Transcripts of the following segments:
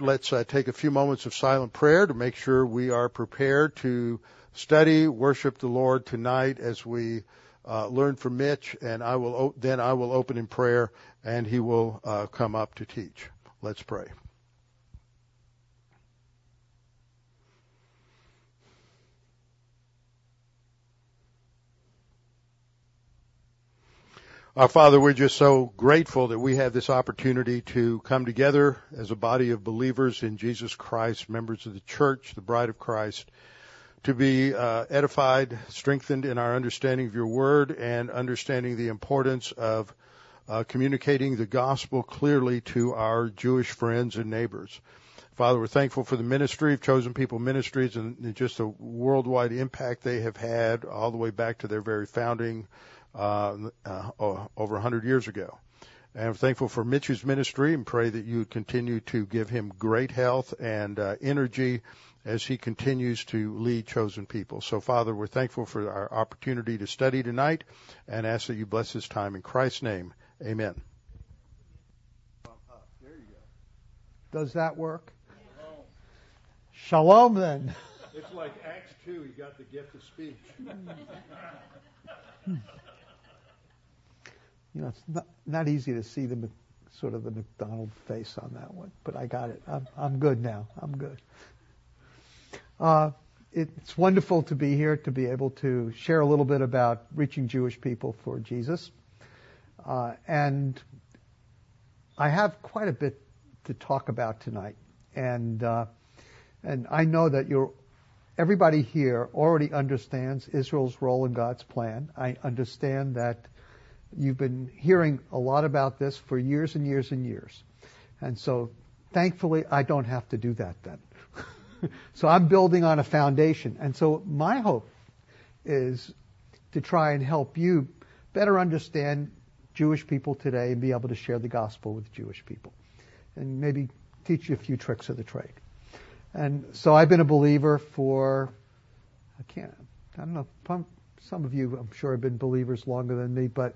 let's uh, take a few moments of silent prayer to make sure we are prepared to study, worship the Lord tonight as we uh, learn from Mitch, and I will o- then I will open in prayer, and he will uh, come up to teach. Let's pray. Our Father, we're just so grateful that we have this opportunity to come together as a body of believers in Jesus Christ, members of the church, the bride of Christ, to be uh, edified, strengthened in our understanding of your word and understanding the importance of uh, communicating the gospel clearly to our Jewish friends and neighbors. Father, we're thankful for the ministry of Chosen People Ministries and just the worldwide impact they have had all the way back to their very founding uh, uh, over 100 years ago. And I'm thankful for Mitch's ministry and pray that you continue to give him great health and uh, energy as he continues to lead chosen people. So, Father, we're thankful for our opportunity to study tonight and ask that you bless this time in Christ's name. Amen. Does that work? Shalom, then. It's like Acts 2, he got the gift of speech. you know, it's not, not easy to see the sort of the McDonald face on that one, but I got it. I'm, I'm good now. I'm good. Uh, it's wonderful to be here to be able to share a little bit about reaching Jewish people for Jesus. Uh, and I have quite a bit to talk about tonight. And, uh, and I know that you're, everybody here already understands Israel's role in God's plan. I understand that You've been hearing a lot about this for years and years and years. And so thankfully I don't have to do that then. so I'm building on a foundation. And so my hope is to try and help you better understand Jewish people today and be able to share the gospel with Jewish people. And maybe teach you a few tricks of the trade. And so I've been a believer for, I can't, I don't know, some of you, I'm sure, have been believers longer than me, but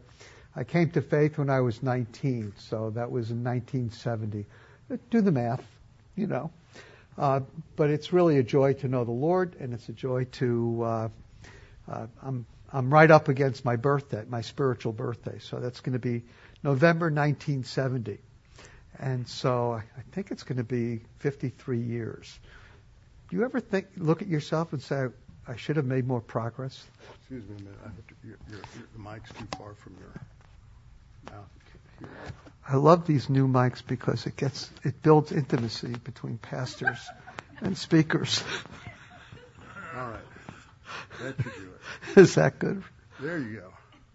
I came to faith when I was 19, so that was in 1970. Do the math, you know. Uh, but it's really a joy to know the Lord, and it's a joy to. Uh, uh, I'm I'm right up against my birthday, my spiritual birthday, so that's going to be November 1970, and so I think it's going to be 53 years. Do you ever think, look at yourself and say, I should have made more progress? Excuse me a minute. The mic's too far from your mouth. I love these new mics because it gets it builds intimacy between pastors and speakers. All right. That should do it. Is that good? There you go.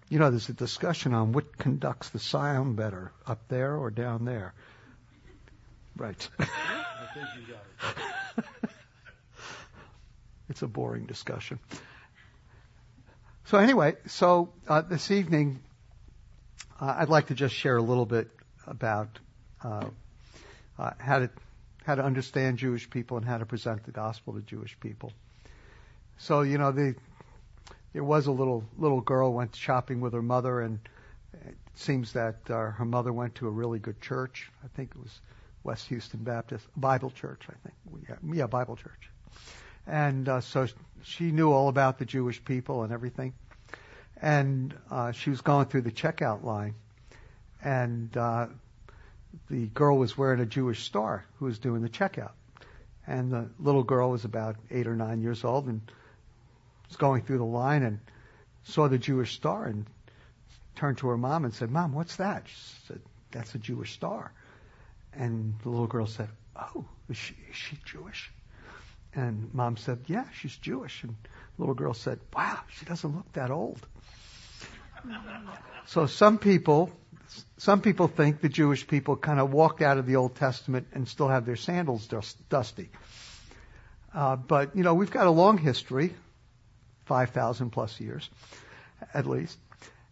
You know, there's a discussion on what conducts the sound better, up there or down there. Right. I think you got it. It's a boring discussion. So anyway, so uh, this evening, uh, I'd like to just share a little bit about uh, uh, how to how to understand Jewish people and how to present the gospel to Jewish people. So you know, the, there was a little little girl went shopping with her mother, and it seems that uh, her mother went to a really good church. I think it was West Houston Baptist Bible Church. I think, yeah, yeah Bible Church. And uh, so she knew all about the Jewish people and everything. And uh, she was going through the checkout line, and uh, the girl was wearing a Jewish star who was doing the checkout. And the little girl was about eight or nine years old and was going through the line and saw the Jewish star and turned to her mom and said, Mom, what's that? She said, That's a Jewish star. And the little girl said, Oh, is she, is she Jewish? And mom said, Yeah, she's Jewish. And the little girl said, Wow, she doesn't look that old. so some people, some people think the Jewish people kind of walked out of the Old Testament and still have their sandals dust, dusty. Uh, but, you know, we've got a long history, 5,000 plus years, at least.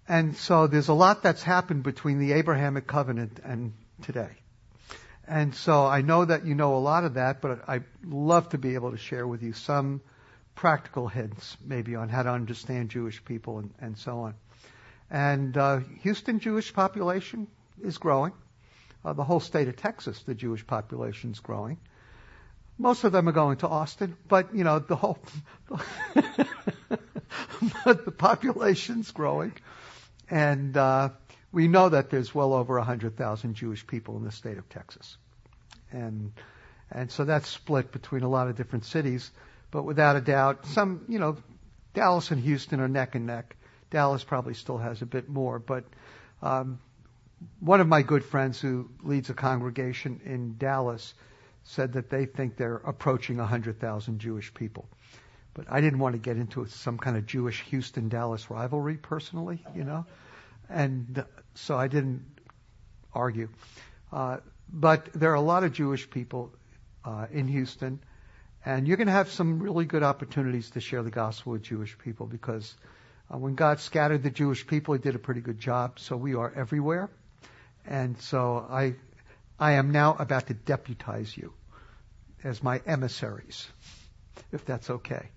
And so there's a lot that's happened between the Abrahamic covenant and today. And so I know that you know a lot of that, but I'd love to be able to share with you some practical hints maybe on how to understand Jewish people and, and so on. And uh, Houston Jewish population is growing. uh, the whole state of Texas, the Jewish population is growing. Most of them are going to Austin, but you know the whole, the population's growing, and uh, we know that there's well over 100,000 Jewish people in the state of Texas, and and so that's split between a lot of different cities. But without a doubt, some you know, Dallas and Houston are neck and neck. Dallas probably still has a bit more, but um, one of my good friends who leads a congregation in Dallas said that they think they're approaching 100,000 Jewish people. But I didn't want to get into some kind of Jewish Houston Dallas rivalry personally, you know, and so I didn't argue. Uh, but there are a lot of Jewish people uh, in Houston, and you're going to have some really good opportunities to share the gospel with Jewish people because uh, when God scattered the Jewish people, He did a pretty good job. So we are everywhere, and so I I am now about to deputize you as my emissaries, if that's okay.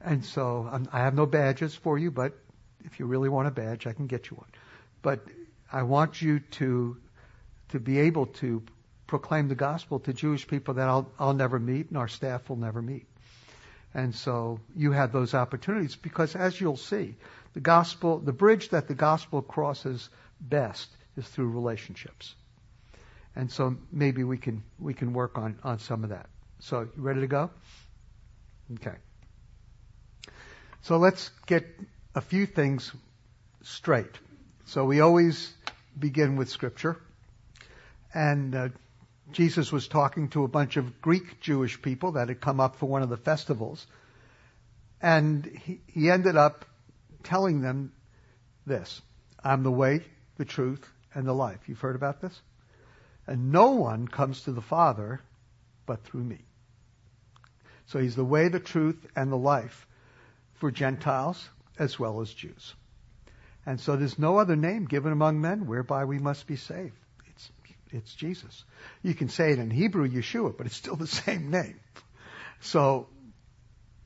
And so I'm, I have no badges for you, but if you really want a badge, I can get you one. But I want you to to be able to proclaim the gospel to Jewish people that I'll, I'll never meet and our staff will never meet. And so you have those opportunities because as you'll see, the gospel, the bridge that the gospel crosses best is through relationships. And so maybe we can we can work on, on some of that. So you ready to go? Okay. So let's get a few things straight. So we always begin with scripture. And uh, Jesus was talking to a bunch of Greek Jewish people that had come up for one of the festivals. And he, he ended up telling them this I'm the way, the truth, and the life. You've heard about this? And no one comes to the Father but through me. So he's the way, the truth, and the life for Gentiles as well as Jews. And so there's no other name given among men whereby we must be saved. It's, it's Jesus. You can say it in Hebrew, Yeshua, but it's still the same name. So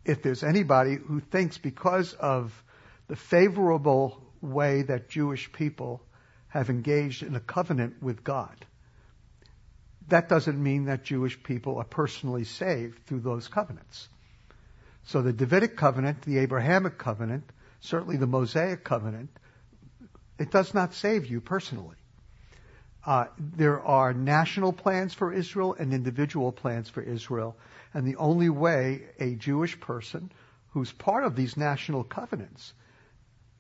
if there's anybody who thinks because of the favorable way that Jewish people have engaged in a covenant with God, that doesn't mean that Jewish people are personally saved through those covenants. So the Davidic covenant, the Abrahamic covenant, certainly the Mosaic covenant, it does not save you personally. Uh, there are national plans for Israel and individual plans for Israel, and the only way a Jewish person who's part of these national covenants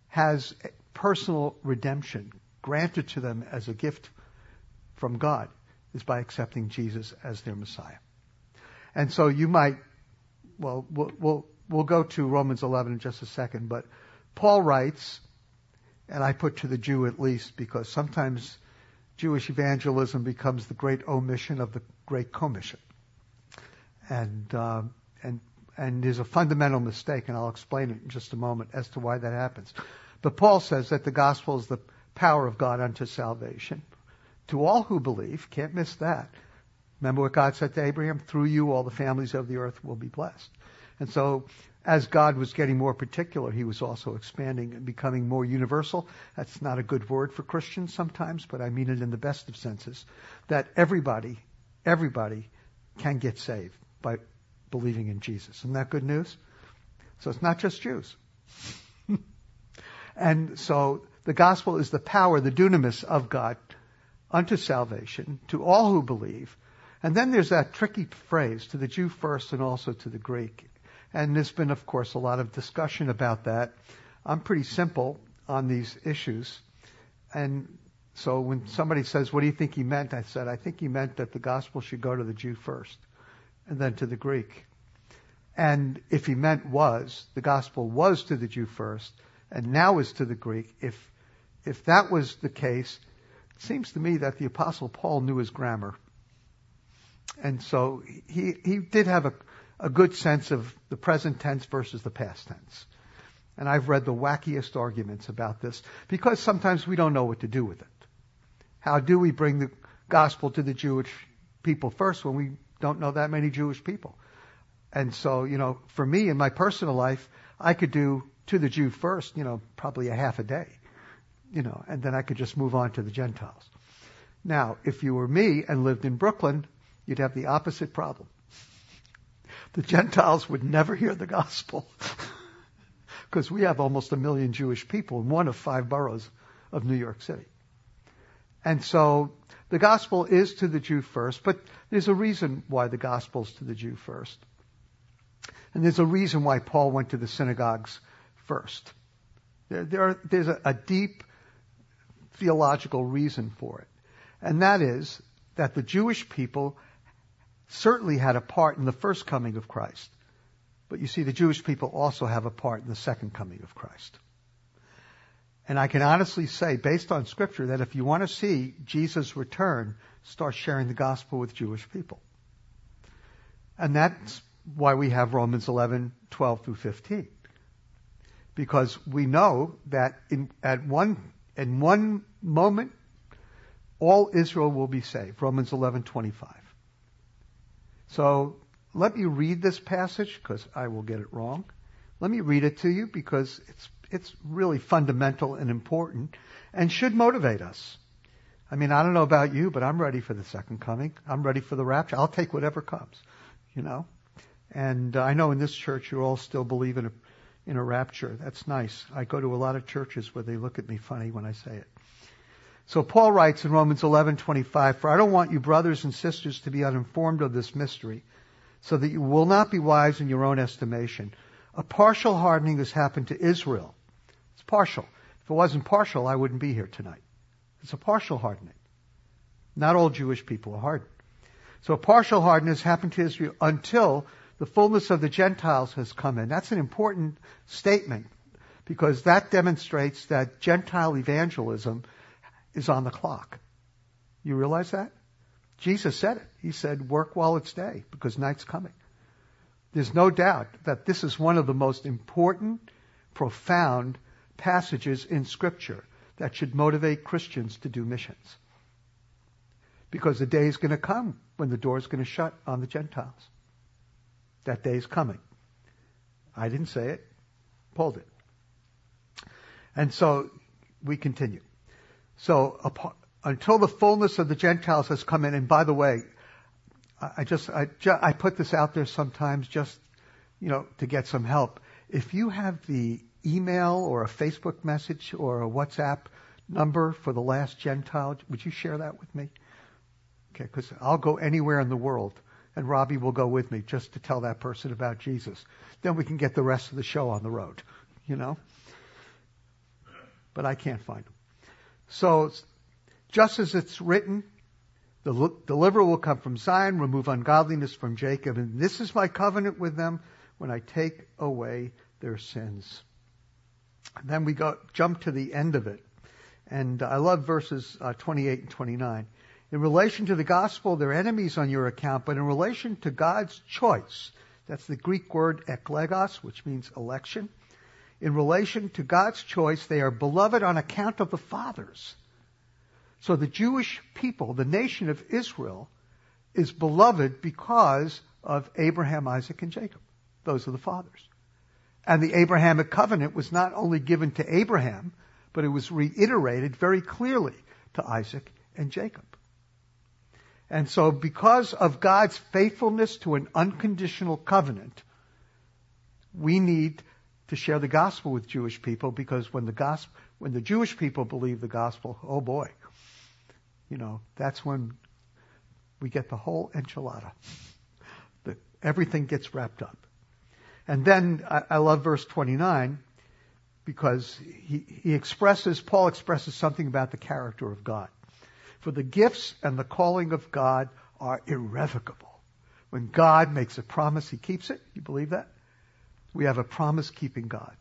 has personal redemption granted to them as a gift from God is by accepting Jesus as their Messiah. And so you might, well, we'll, we'll, we'll go to Romans 11 in just a second, but Paul writes, and I put to the Jew at least, because sometimes Jewish evangelism becomes the great omission of the great commission. And, uh, and, and there's a fundamental mistake, and I'll explain it in just a moment as to why that happens. But Paul says that the gospel is the power of God unto salvation to all who believe. Can't miss that. Remember what God said to Abraham? Through you, all the families of the earth will be blessed. And so, as God was getting more particular, he was also expanding and becoming more universal. That's not a good word for Christians sometimes, but I mean it in the best of senses. That everybody, everybody can get saved by believing in Jesus. Isn't that good news? So it's not just Jews. and so the gospel is the power, the dunamis of God unto salvation to all who believe. And then there's that tricky phrase, to the Jew first and also to the Greek. And there's been, of course, a lot of discussion about that. I'm pretty simple on these issues. And so when somebody says, what do you think he meant? I said, I think he meant that the gospel should go to the Jew first and then to the Greek. And if he meant was, the gospel was to the Jew first and now is to the Greek, if, if that was the case, it seems to me that the Apostle Paul knew his grammar. And so he, he did have a, a good sense of the present tense versus the past tense. And I've read the wackiest arguments about this because sometimes we don't know what to do with it. How do we bring the gospel to the Jewish people first when we don't know that many Jewish people? And so, you know, for me in my personal life, I could do to the Jew first, you know, probably a half a day you know, and then I could just move on to the Gentiles. Now, if you were me and lived in Brooklyn, you'd have the opposite problem. The Gentiles would never hear the gospel because we have almost a million Jewish people in one of five boroughs of New York City. And so the gospel is to the Jew first, but there's a reason why the gospel is to the Jew first. And there's a reason why Paul went to the synagogues first. There, there are, there's a, a deep theological reason for it. And that is that the Jewish people certainly had a part in the first coming of Christ. But you see, the Jewish people also have a part in the second coming of Christ. And I can honestly say, based on scripture, that if you want to see Jesus return, start sharing the gospel with Jewish people. And that's why we have Romans 11, 12 through 15. Because we know that in, at one, in one moment, all Israel will be saved. Romans 11, 25. So let me read this passage because I will get it wrong. Let me read it to you because it's it's really fundamental and important and should motivate us. I mean, I don't know about you, but I'm ready for the second coming. I'm ready for the rapture. I'll take whatever comes, you know. And I know in this church you all still believe in a in a rapture. That's nice. I go to a lot of churches where they look at me funny when I say it. So Paul writes in Romans 11:25, "For I don't want you brothers and sisters to be uninformed of this mystery, so that you will not be wise in your own estimation. A partial hardening has happened to Israel. It's partial. If it wasn't partial, I wouldn't be here tonight. It's a partial hardening. Not all Jewish people are hardened. So a partial hardening has happened to Israel until the fullness of the Gentiles has come in. That's an important statement because that demonstrates that Gentile evangelism is on the clock. You realize that? Jesus said it. He said, work while it's day because night's coming. There's no doubt that this is one of the most important, profound passages in Scripture that should motivate Christians to do missions. Because the day is going to come when the door is going to shut on the Gentiles. That day is coming. I didn't say it. Paul did. And so we continue. So until the fullness of the Gentiles has come in, and by the way, I just I, I put this out there sometimes just you know to get some help. If you have the email or a Facebook message or a WhatsApp number for the last Gentile, would you share that with me? Okay, because I'll go anywhere in the world, and Robbie will go with me just to tell that person about Jesus. Then we can get the rest of the show on the road, you know. But I can't find them. So, just as it's written, the deliverer will come from Zion, remove ungodliness from Jacob, and this is my covenant with them when I take away their sins. And then we go jump to the end of it, and I love verses uh, 28 and 29. In relation to the gospel, they're enemies on your account, but in relation to God's choice, that's the Greek word eklegos, which means election in relation to God's choice, they are beloved on account of the fathers. So the Jewish people, the nation of Israel, is beloved because of Abraham, Isaac, and Jacob. Those are the fathers. And the Abrahamic covenant was not only given to Abraham, but it was reiterated very clearly to Isaac and Jacob. And so because of God's faithfulness to an unconditional covenant, we need to share the gospel with Jewish people because when the gospel, when the Jewish people believe the gospel, oh boy, you know, that's when we get the whole enchilada. The, everything gets wrapped up. And then I, I love verse 29 because he, he expresses, Paul expresses something about the character of God. For the gifts and the calling of God are irrevocable. When God makes a promise, he keeps it. You believe that? We have a promise keeping God.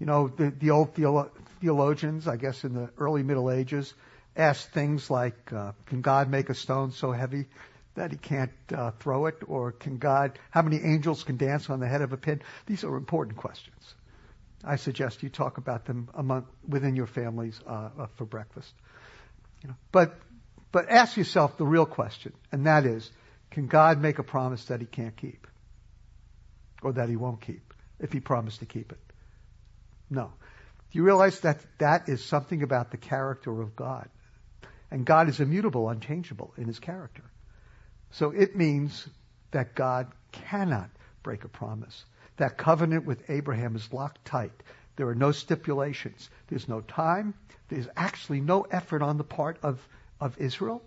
You know, the, the old theolo- theologians, I guess in the early Middle Ages, asked things like, uh, can God make a stone so heavy that he can't uh, throw it? Or can God, how many angels can dance on the head of a pin? These are important questions. I suggest you talk about them among, within your families uh, uh for breakfast. You know, but, but ask yourself the real question, and that is, can God make a promise that he can't keep? Or that he won't keep if he promised to keep it. No. Do you realize that that is something about the character of God? And God is immutable, unchangeable in his character. So it means that God cannot break a promise. That covenant with Abraham is locked tight. There are no stipulations. There's no time. There's actually no effort on the part of, of Israel.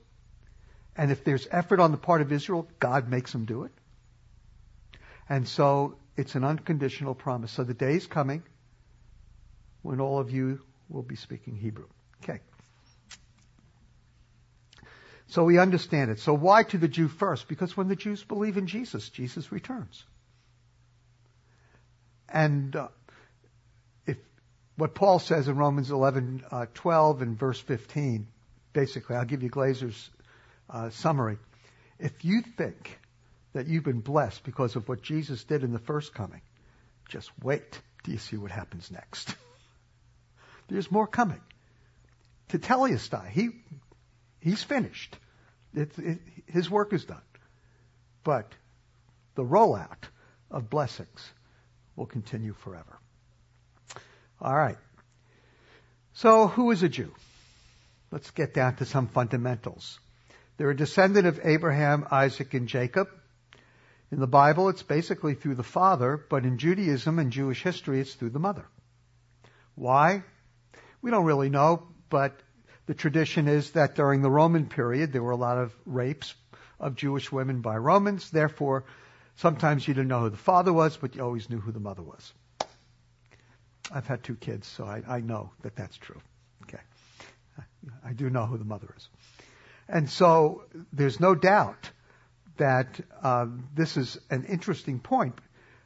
And if there's effort on the part of Israel, God makes them do it. And so it's an unconditional promise. So the day is coming when all of you will be speaking Hebrew. Okay. So we understand it. So why to the Jew first? Because when the Jews believe in Jesus, Jesus returns. And uh, if what Paul says in Romans 11, uh, 12 and verse 15, basically, I'll give you Glaser's uh, summary. If you think that you've been blessed because of what Jesus did in the first coming, just wait till you see what happens next. There's more coming. To Tetelestai, he, he's finished. It, it, his work is done. But the rollout of blessings will continue forever. All right. So who is a Jew? Let's get down to some fundamentals. They're a descendant of Abraham, Isaac, and Jacob. In the Bible, it's basically through the father, but in Judaism and Jewish history, it's through the mother. Why? We don't really know, but the tradition is that during the Roman period, there were a lot of rapes of Jewish women by Romans. Therefore, sometimes you didn't know who the father was, but you always knew who the mother was. I've had two kids, so I, I know that that's true. Okay. I do know who the mother is. And so there's no doubt that uh, this is an interesting point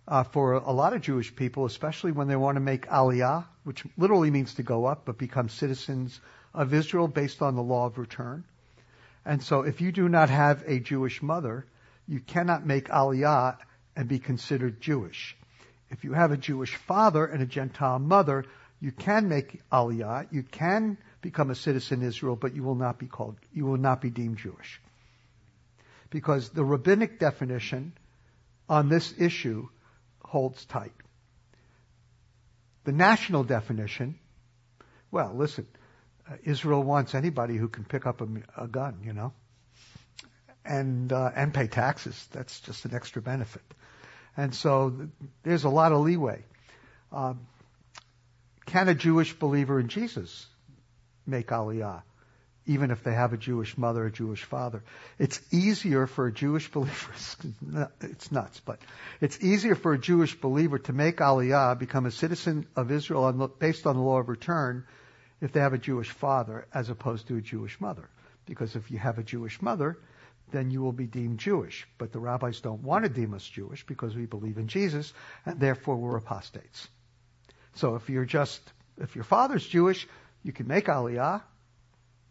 uh, for a lot of Jewish people, especially when they want to make aliyah, which literally means to go up, but become citizens of Israel based on the law of return. And so if you do not have a Jewish mother, you cannot make aliyah and be considered Jewish. If you have a Jewish father and a Gentile mother, you can make aliyah, you can become a citizen Israel, but you will not be called, you will not be deemed Jewish. Because the rabbinic definition on this issue holds tight. The national definition, well, listen, uh, Israel wants anybody who can pick up a, a gun, you know, and uh, and pay taxes. That's just an extra benefit. And so th- there's a lot of leeway. Um, can a Jewish believer in Jesus make Aliyah? Even if they have a Jewish mother, a Jewish father. It's easier for a Jewish believer, it's nuts, but it's easier for a Jewish believer to make Aliyah, become a citizen of Israel based on the law of return, if they have a Jewish father as opposed to a Jewish mother. Because if you have a Jewish mother, then you will be deemed Jewish. But the rabbis don't want to deem us Jewish because we believe in Jesus, and therefore we're apostates. So if you're just, if your father's Jewish, you can make Aliyah,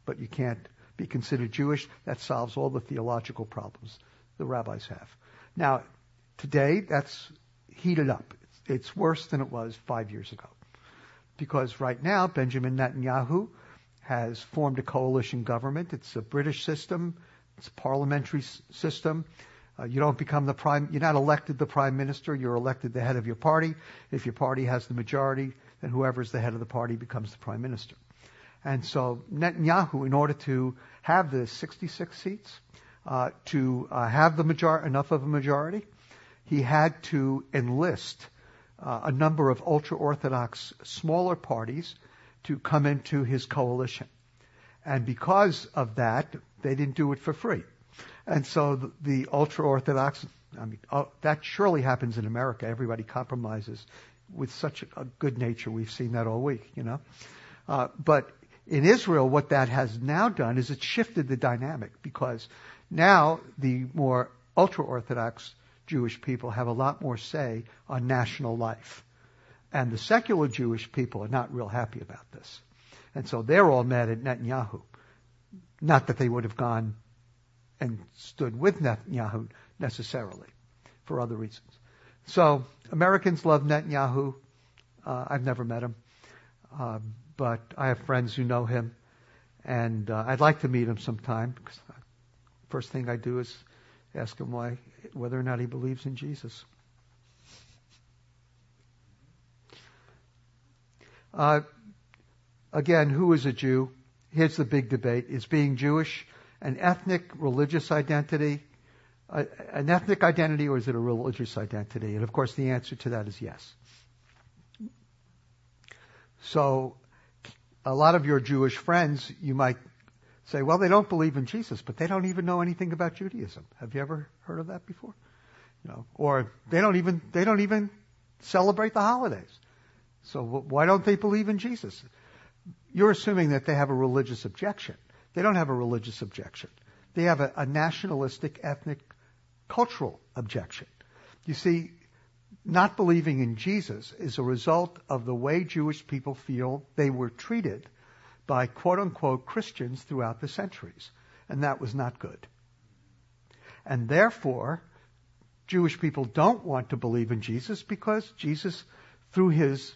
but you can't be considered Jewish. That solves all the theological problems the rabbis have. Now, today, that's heated up. It's worse than it was five years ago. Because right now, Benjamin Netanyahu has formed a coalition government. It's a British system. It's a parliamentary system. Uh, you don't become the prime, you're not elected the prime minister, you're elected the head of your party. If your party has the majority, then whoever's the head of the party becomes the prime minister. And so Netanyahu, in order to have the 66 seats, uh, to uh, have the major- enough of a majority, he had to enlist uh, a number of ultra-Orthodox smaller parties to come into his coalition. And because of that, they didn't do it for free. And so the, the ultra-Orthodox, I mean, uh, that surely happens in America. Everybody compromises with such a good nature. We've seen that all week, you know. Uh, but in Israel, what that has now done is it shifted the dynamic because now the more ultra Orthodox Jewish people have a lot more say on national life. And the secular Jewish people are not real happy about this. And so they're all mad at Netanyahu. Not that they would have gone and stood with Netanyahu necessarily, for other reasons. So Americans love Netanyahu. Uh, I've never met him. Um, but I have friends who know him, and uh, I'd like to meet him sometime. Because first thing I do is ask him why, whether or not he believes in Jesus. Uh, again, who is a Jew? here's the big debate. Is being Jewish an ethnic, religious identity, uh, an ethnic identity, or is it a religious identity? And of course, the answer to that is yes. So, a lot of your Jewish friends, you might say, well, they don't believe in Jesus, but they don't even know anything about Judaism. Have you ever heard of that before? No. Or they don't even they don't even celebrate the holidays. So why don't they believe in Jesus? You're assuming that they have a religious objection. They don't have a religious objection. They have a, a nationalistic, ethnic, cultural objection. You see, not believing in Jesus is a result of the way Jewish people feel they were treated by quote unquote Christians throughout the centuries. And that was not good. And therefore, Jewish people don't want to believe in Jesus because Jesus, through his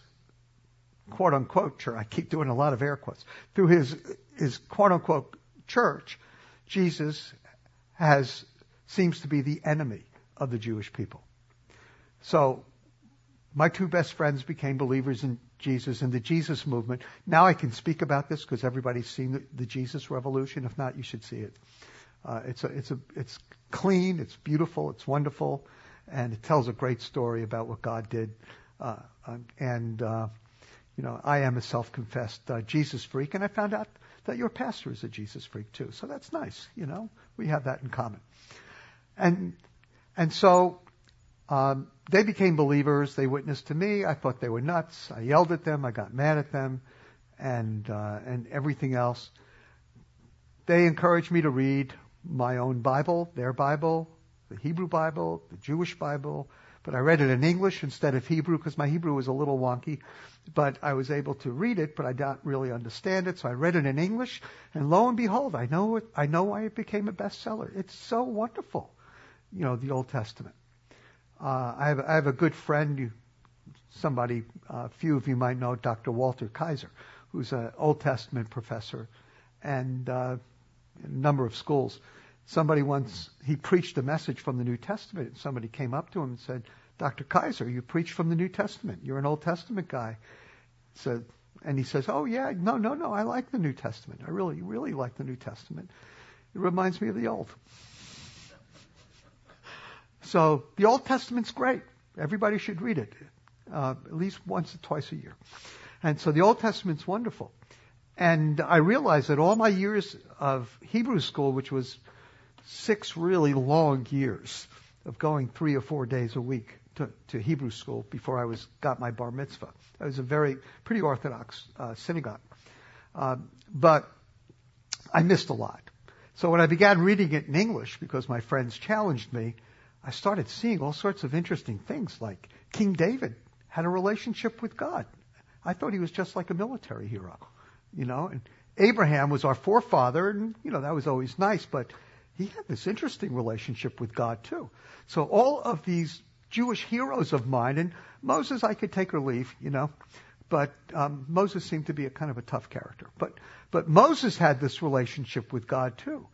quote unquote church, I keep doing a lot of air quotes, through his, his quote unquote church, Jesus has, seems to be the enemy of the Jewish people. So, my two best friends became believers in Jesus and the Jesus movement. Now I can speak about this because everybody's seen the, the, Jesus revolution. If not, you should see it. Uh, it's a, it's a, it's clean, it's beautiful, it's wonderful, and it tells a great story about what God did. Uh, and uh, you know, I am a self-confessed uh, Jesus freak, and I found out that your pastor is a Jesus freak too. So that's nice. You know, we have that in common. And and so um, they became believers. They witnessed to me. I thought they were nuts. I yelled at them. I got mad at them, and uh, and everything else. They encouraged me to read my own Bible, their Bible, the Hebrew Bible, the Jewish Bible, but I read it in English instead of Hebrew because my Hebrew was a little wonky. But I was able to read it, but I don't really understand it. So I read it in English, and lo and behold, I know it, I know why it became a bestseller. It's so wonderful, you know, the Old Testament. Uh, I have I have a good friend, you, somebody, a uh, few of you might know, Dr. Walter Kaiser, who's an Old Testament professor, and uh, a number of schools. Somebody once, he preached a message from the New Testament. And somebody came up to him and said, Dr. Kaiser, you preach from the New Testament. You're an Old Testament guy. So, and he says, Oh yeah, no, no, no, I like the New Testament. I really, really like the New Testament. It reminds me of the Old. So the Old Testament's great. Everybody should read it, uh, at least once or twice a year. And so the Old Testament's wonderful. And I realized that all my years of Hebrew school, which was six really long years of going three or four days a week to, to Hebrew school before I was got my bar mitzvah. It was a very pretty orthodox uh, synagogue, uh, but I missed a lot. So when I began reading it in English, because my friends challenged me, I started seeing all sorts of interesting things, like King David had a relationship with God. I thought he was just like a military hero, you know. And Abraham was our forefather, and you know that was always nice, but he had this interesting relationship with God too. So all of these Jewish heroes of mine, and Moses I could take or leave, you know, but um, Moses seemed to be a kind of a tough character. But but Moses had this relationship with God too,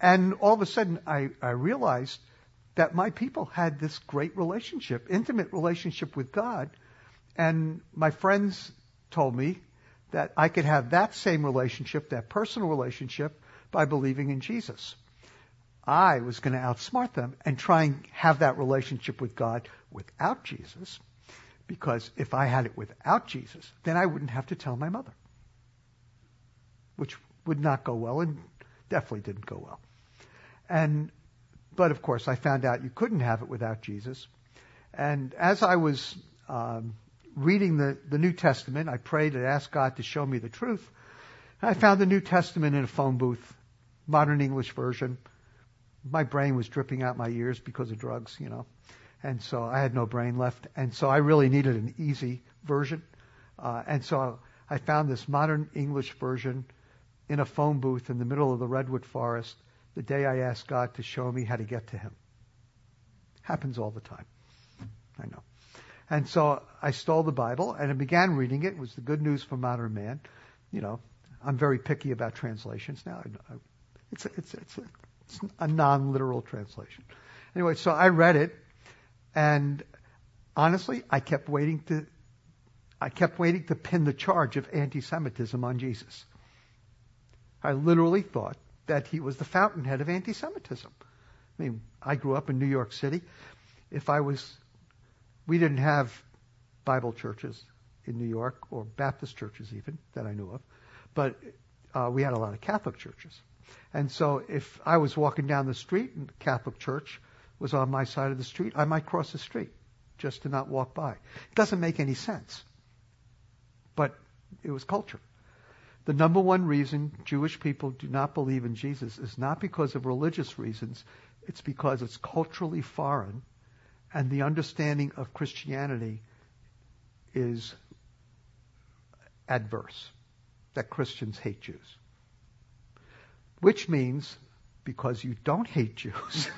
and all of a sudden I, I realized that my people had this great relationship, intimate relationship with God, and my friends told me that I could have that same relationship, that personal relationship, by believing in Jesus. I was going to outsmart them and try and have that relationship with God without Jesus. Because if I had it without Jesus, then I wouldn't have to tell my mother. Which would not go well and definitely didn't go well. And, but of course, I found out you couldn't have it without Jesus. And as I was um, reading the, the New Testament, I prayed and asked God to show me the truth. I found the New Testament in a phone booth, modern English version my brain was dripping out my ears because of drugs, you know. And so I had no brain left. And so I really needed an easy version. Uh, and so I found this modern English version in a phone booth in the middle of the redwood forest the day I asked God to show me how to get to Him. Happens all the time. I know. And so I stole the Bible and I began reading it. It was the good news for modern man. You know, I'm very picky about translations now. It's a, it's it's a it's a non-literal translation. Anyway, so I read it, and honestly, I kept waiting to, I kept waiting to pin the charge of anti-Semitism on Jesus. I literally thought that he was the fountainhead of anti-Semitism. I mean, I grew up in New York City. If I was, we didn't have Bible churches in New York or Baptist churches even that I knew of, but uh, we had a lot of Catholic churches. And so if I was walking down the street and the Catholic church was on my side of the street, I might cross the street just to not walk by. It doesn't make any sense. But it was culture. The number one reason Jewish people do not believe in Jesus is not because of religious reasons, it's because it's culturally foreign and the understanding of Christianity is adverse, that Christians hate Jews. Which means, because you don't hate Jews,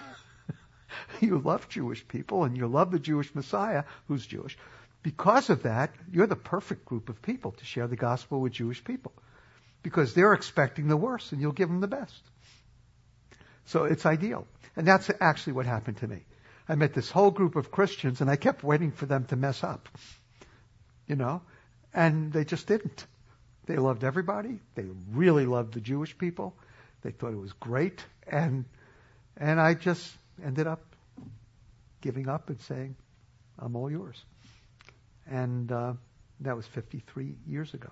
you love Jewish people and you love the Jewish Messiah, who's Jewish. Because of that, you're the perfect group of people to share the gospel with Jewish people. Because they're expecting the worst and you'll give them the best. So it's ideal. And that's actually what happened to me. I met this whole group of Christians and I kept waiting for them to mess up. You know? And they just didn't. They loved everybody. They really loved the Jewish people. They thought it was great. And, and I just ended up giving up and saying, I'm all yours. And uh, that was 53 years ago.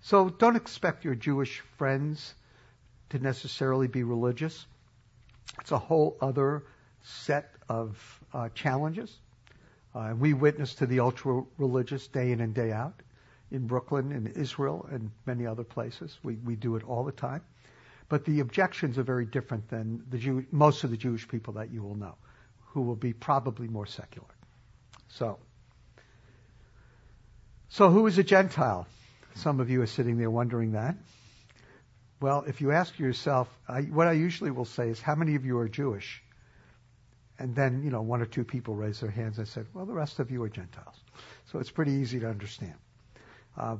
So don't expect your Jewish friends to necessarily be religious. It's a whole other set of uh, challenges. Uh, we witness to the ultra religious day in and day out in Brooklyn, in Israel, and many other places. We, we do it all the time. But the objections are very different than the Jew, most of the Jewish people that you will know, who will be probably more secular. So, so who is a Gentile? Some of you are sitting there wondering that. Well, if you ask yourself, I, what I usually will say is, how many of you are Jewish? And then, you know, one or two people raise their hands. I said, well, the rest of you are Gentiles. So it's pretty easy to understand. Uh,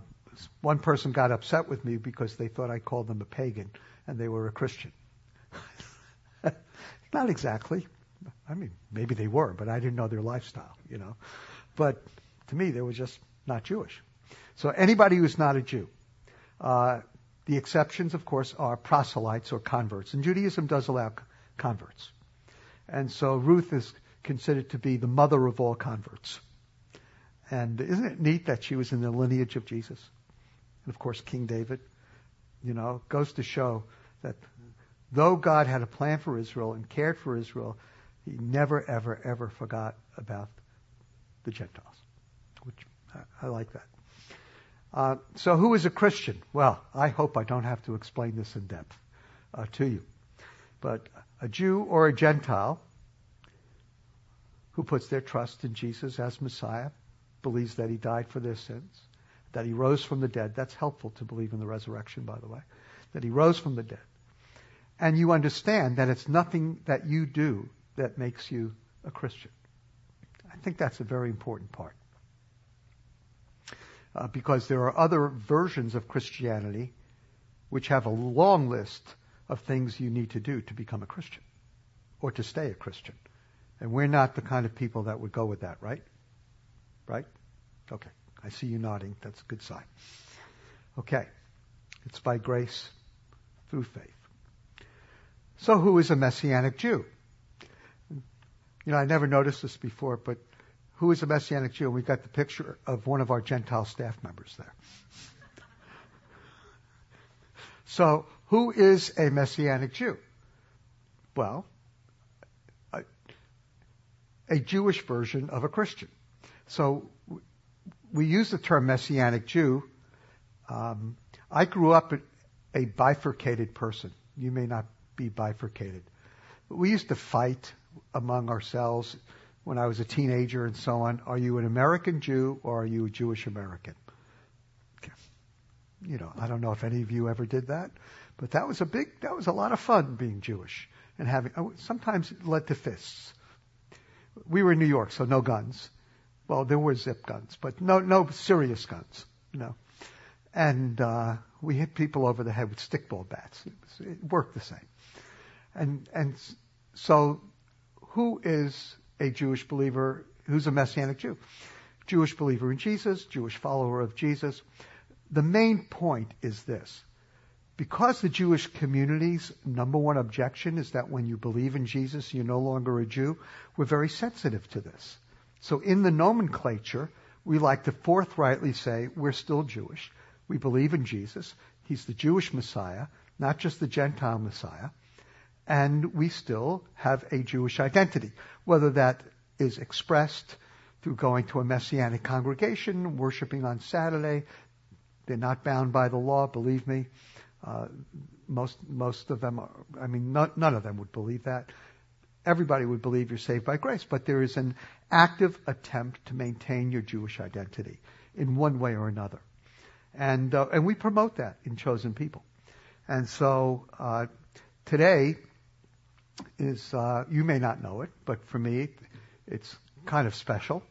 one person got upset with me because they thought I called them a pagan and they were a Christian. Not exactly. I mean, maybe they were, but I didn't know their lifestyle, you know. But to me, they were just not Jewish. So anybody who's not a Jew, uh, the exceptions, of course, are proselytes or converts, and Judaism does allow converts. And so Ruth is considered to be the mother of all converts. And isn't it neat that she was in the lineage of Jesus? And of course, King David, you know, goes to show that though God had a plan for Israel and cared for Israel, he never, ever, ever forgot about the Gentiles, which I, I like that. Uh, so who is a Christian? Well, I hope I don't have to explain this in depth uh, to you. But a Jew or a Gentile who puts their trust in Jesus as Messiah, believes that he died for their sins, that he rose from the dead. That's helpful to believe in the resurrection, by the way. That he rose from the dead. And you understand that it's nothing that you do that makes you a Christian. I think that's a very important part uh, because there are other versions of Christianity which have a long list of things you need to do to become a Christian or to stay a Christian. And we're not the kind of people that would go with that, right? Right? Okay. I see you nodding. That's a good sign. Okay. It's by grace through faith. So who is a Messianic Jew? You know, I never noticed this before, but who is a Messianic Jew? We've got the picture of one of our Gentile staff members there. so, who is a Messianic Jew? Well, a, a Jewish version of a Christian. So, we use the term Messianic Jew. Um, I grew up a bifurcated person. You may not be bifurcated. We used to fight among ourselves when I was a teenager and so on. Are you an American Jew or are you a Jewish American? You know, I don't know if any of you ever did that, but that was a big, that was a lot of fun being Jewish and having, oh, sometimes it led to fists. We were in New York, so no guns. Well, there were zip guns, but no, no serious guns, you know. And, uh, we hit people over the head with stickball bats. It, was, it worked the same. And, and so who is a Jewish believer who's a Messianic Jew. Jewish believer in Jesus, Jewish follower of Jesus. The main point is this. because the Jewish community's number one objection is that when you believe in Jesus, you're no longer a Jew, we're very sensitive to this. So in the nomenclature, we like to forthrightly say we're still Jewish. We believe in Jesus. He's the Jewish Messiah, not just the Gentile Messiah. And we still have a Jewish identity, whether that is expressed through going to a messianic congregation, worshiping on Saturday. They're not bound by the law, believe me. Uh, most most of them, are, I mean, not, none of them would believe that. Everybody would believe you're saved by grace, but there is an active attempt to maintain your Jewish identity in one way or another, and uh, and we promote that in chosen people. And so uh, today is uh, you may not know it, but for me, it's kind of special.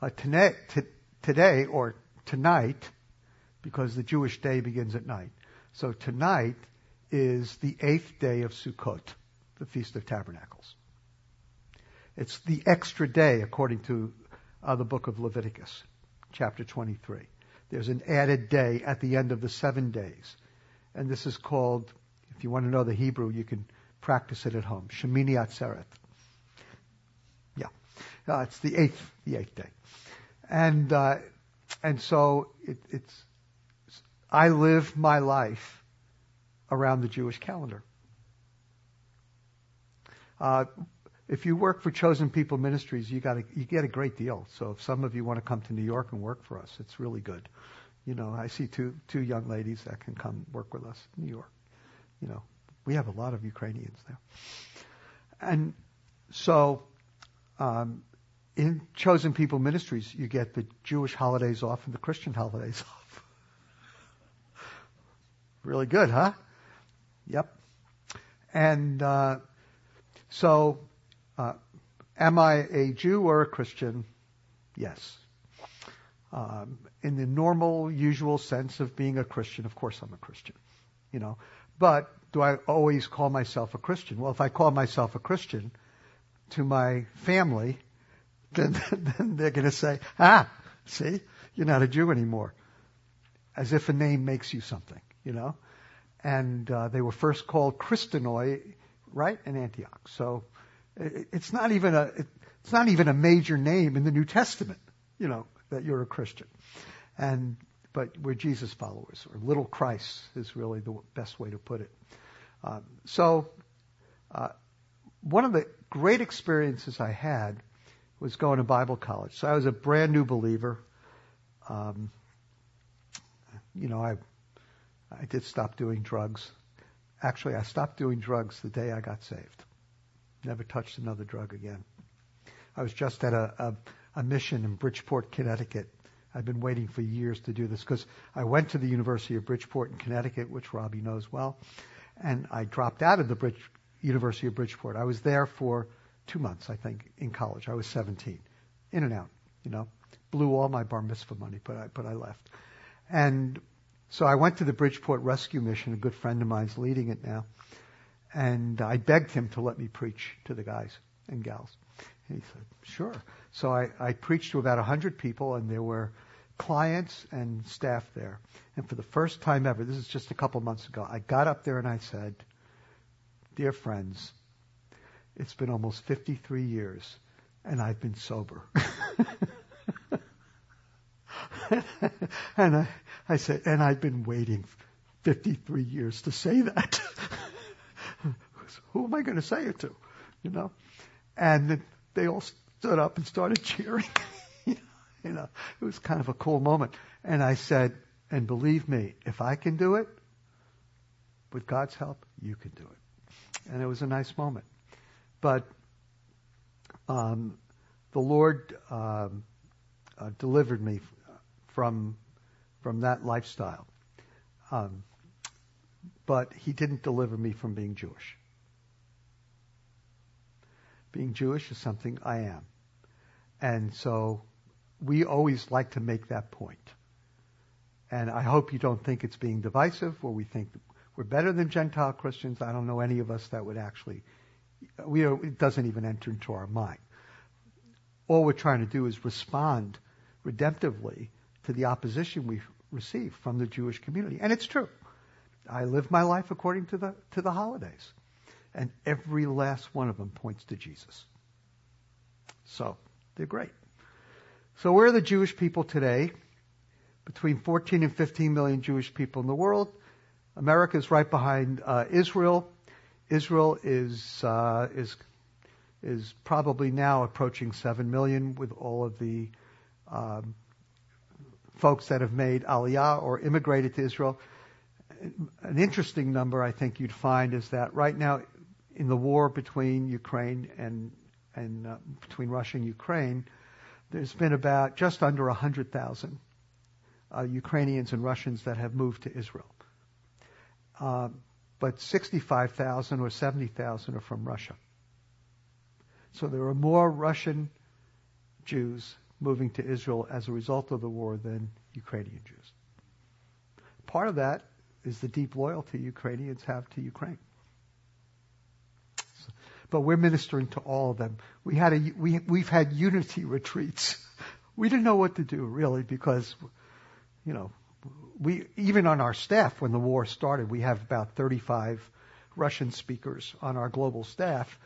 Uh, today, t- today or tonight, because the Jewish day begins at night. So tonight is the eighth day of Sukkot, the Feast of Tabernacles. It's the extra day according to uh, the book of Leviticus, chapter 23. There's an added day at the end of the seven days. And this is called, if you want to know the Hebrew, you can practice it at home. Shemini Atzeret. Yeah. Uh, it's the eighth, the eighth day. And, uh, and so it, it's, I live my life around the Jewish calendar. Uh, if you work for Chosen People Ministries, you got you get a great deal. So if some of you want to come to New York and work for us, it's really good. You know, I see two two young ladies that can come work with us in New York. You know, we have a lot of Ukrainians there, and so um, in Chosen People Ministries, you get the Jewish holidays off and the Christian holidays off. really good, huh? Yep. And uh, so, uh, am I a Jew or a Christian? Yes. Um, in the normal, usual sense of being a Christian, of course I'm a Christian. You know, but do I always call myself a Christian? Well, if I call myself a Christian to my family, then, then they're going to say, ah, see, you're not a Jew anymore. As if a name makes you something, you know? And uh, they were first called Christonoi, right, in Antioch. So it, it's not even a it's not even a major name in the New Testament, you know, that you're a Christian. And but we're Jesus followers, or little Christ is really the best way to put it. Um, so uh, one of the great experiences I had was going to Bible college. So I was a brand new believer. Um, you know, I I did stop doing drugs. Actually, I stopped doing drugs the day I got saved. Never touched another drug again. I was just at a, a, a mission in Bridgeport, Connecticut. I've been waiting for years to do this because I went to the University of Bridgeport in Connecticut, which Robbie knows well, and I dropped out of the Bridge, University of Bridgeport. I was there for two months, I think, in college. I was 17, in and out, you know. Blew all my bar mitzvah money, but I, but I left. And so I went to the Bridgeport Rescue Mission. A good friend of mine's leading it now. And I begged him to let me preach to the guys and gals. He said, sure. So I, I preached to about 100 people, and there were clients and staff there. And for the first time ever, this is just a couple months ago, I got up there and I said, Dear friends, it's been almost 53 years, and I've been sober. and I, I said, and I've been waiting 53 years to say that. Who am I going to say it to? You know? And they all stood up and started cheering. you know, it was kind of a cool moment. And I said, and believe me, if I can do it, with God's help, you can do it. And it was a nice moment. But um, the Lord um, uh, delivered me from from that lifestyle. Um, but he didn't deliver me from being Jewish. Being Jewish is something I am. And so we always like to make that point. And I hope you don't think it's being divisive or we think we're better than Gentile Christians. I don't know any of us that would actually, we it doesn't even enter into our mind. All we're trying to do is respond redemptively to the opposition we receive from the Jewish community. And it's true. I live my life according to the to the holidays, and every last one of them points to Jesus. So they're great. So where are the Jewish people today? Between 14 and 15 million Jewish people in the world. America is right behind uh, Israel. Israel is uh, is is probably now approaching seven million with all of the um, folks that have made aliyah or immigrated to Israel. An interesting number I think you'd find is that right now in the war between Ukraine and and uh, between Russia and Ukraine, there's been about just under 100,000 uh, Ukrainians and Russians that have moved to Israel. Uh, but 65,000 or 70,000 are from Russia. So there are more Russian Jews moving to Israel as a result of the war than Ukrainian Jews. Part of that is the deep loyalty Ukrainians have to Ukraine. But we're ministering to all of them. We had a, we, we've had unity retreats. We didn't know what to do really because, you know, we, even on our staff when the war started, we have about 35 Russian speakers on our global staff.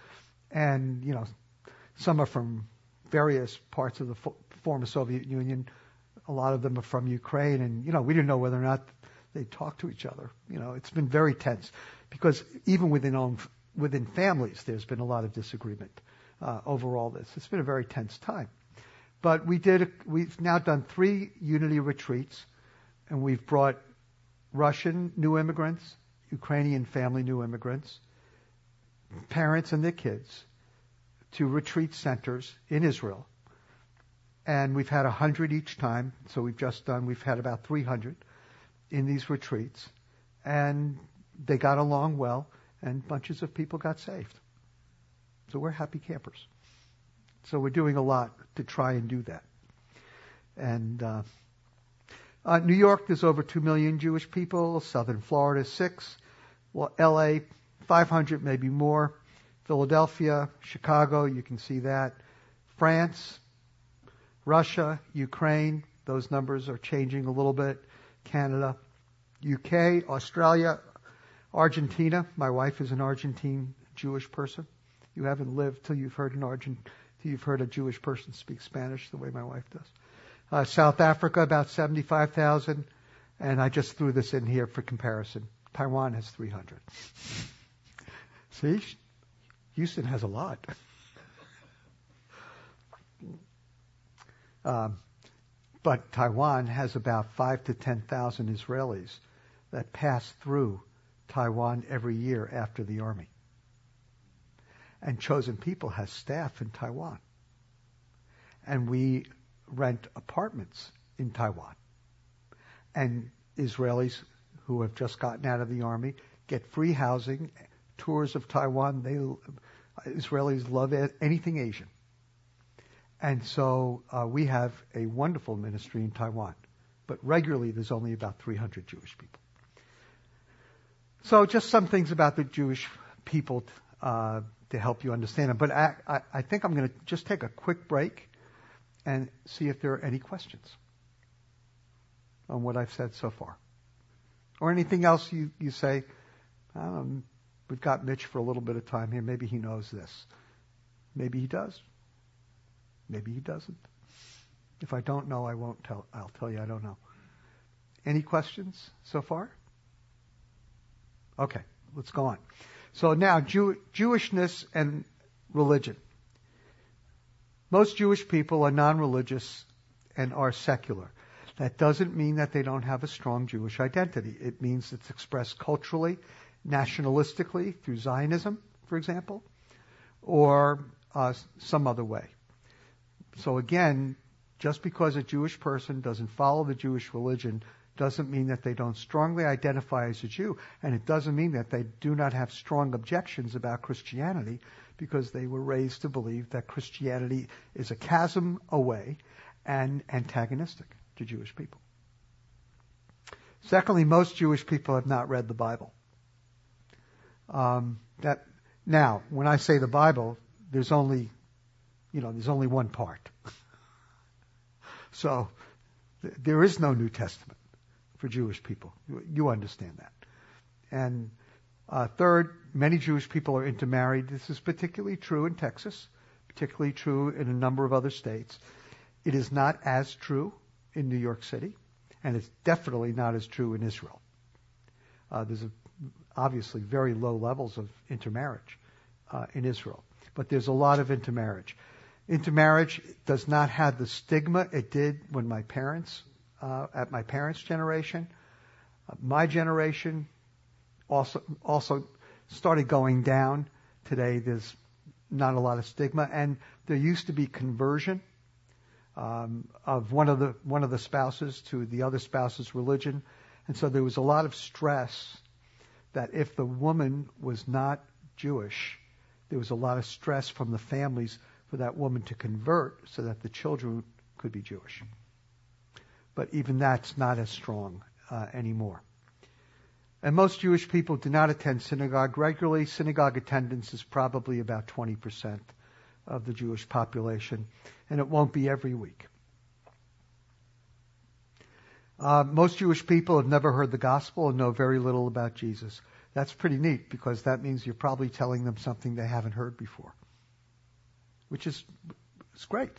And, you know, some are from various parts of the former Soviet Union. A lot of them are from Ukraine, and you know we didn't know whether or not they talk to each other. You know, it's been very tense because even within own within families, there's been a lot of disagreement uh, over all this. It's been a very tense time. But we did. We've now done three unity retreats, and we've brought Russian new immigrants, Ukrainian family new immigrants, parents and their kids to retreat centers in Israel. And we've had 100 each time, so we've just done, we've had about 300 in these retreats. And they got along well, and bunches of people got saved. So we're happy campers. So we're doing a lot to try and do that. And uh, uh, New York, there's over 2 million Jewish people. Southern Florida, 6. Well, LA, 500, maybe more. Philadelphia, Chicago, you can see that. France, Russia, Ukraine, those numbers are changing a little bit. Canada, UK, Australia, Argentina. My wife is an Argentine Jewish person. You haven't lived till you've heard an Argent, till you've heard a Jewish person speak Spanish the way my wife does. Uh, South Africa, about 75,000. And I just threw this in here for comparison. Taiwan has 300. See? Houston has a lot. um, but Taiwan has about five to 10,000 Israelis that pass through Taiwan every year after the army. And Chosen People has staff in Taiwan. And we rent apartments in Taiwan. And Israelis who have just gotten out of the army get free housing tours of Taiwan. They Israelis love anything Asian, and so uh, we have a wonderful ministry in Taiwan. But regularly, there's only about 300 Jewish people. So just some things about the Jewish people uh, to help you understand them. But I, I, I think I'm going to just take a quick break and see if there are any questions on what I've said so far. Or anything else you, you say, um, We've got Mitch for a little bit of time here. Maybe he knows this. Maybe he does. Maybe he doesn't. If I don't know, I won't tell. I'll tell you I don't know. Any questions so far? Okay, let's go on. So now, Jew- Jewishness and religion. Most Jewish people are non-religious and are secular. That doesn't mean that they don't have a strong Jewish identity. It means it's expressed culturally nationalistically through Zionism, for example, or uh, some other way. So again, just because a Jewish person doesn't follow the Jewish religion doesn't mean that they don't strongly identify as a Jew, and it doesn't mean that they do not have strong objections about Christianity because they were raised to believe that Christianity is a chasm away and antagonistic to Jewish people. Secondly, most Jewish people have not read the Bible. Um, that now, when I say the Bible, there's only, you know, there's only one part. so th- there is no New Testament for Jewish people. You, understand that. And uh, third, many Jewish people are intermarried. This is particularly true in Texas, particularly true in a number of other states. It is not as true in New York City, and it's definitely not as true in Israel. Uh, there's a, obviously very low levels of intermarriage uh, in Israel, but there's a lot of intermarriage. Intermarriage does not have the stigma it did when my parents, uh, at my parents' generation. Uh, my generation also also started going down. Today, there's not a lot of stigma, and there used to be conversion um, of one of the one of the spouses to the other spouse's religion, and so there was a lot of stress that if the woman was not Jewish, there was a lot of stress from the families for that woman to convert so that the children could be Jewish. But even that's not as strong uh, anymore. And most Jewish people do not attend synagogue regularly. Synagogue attendance is probably about 20% of the Jewish population, and it won't be every week. Uh, most Jewish people have never heard the gospel and know very little about Jesus. That's pretty neat because that means you're probably telling them something they haven't heard before, which is it's great.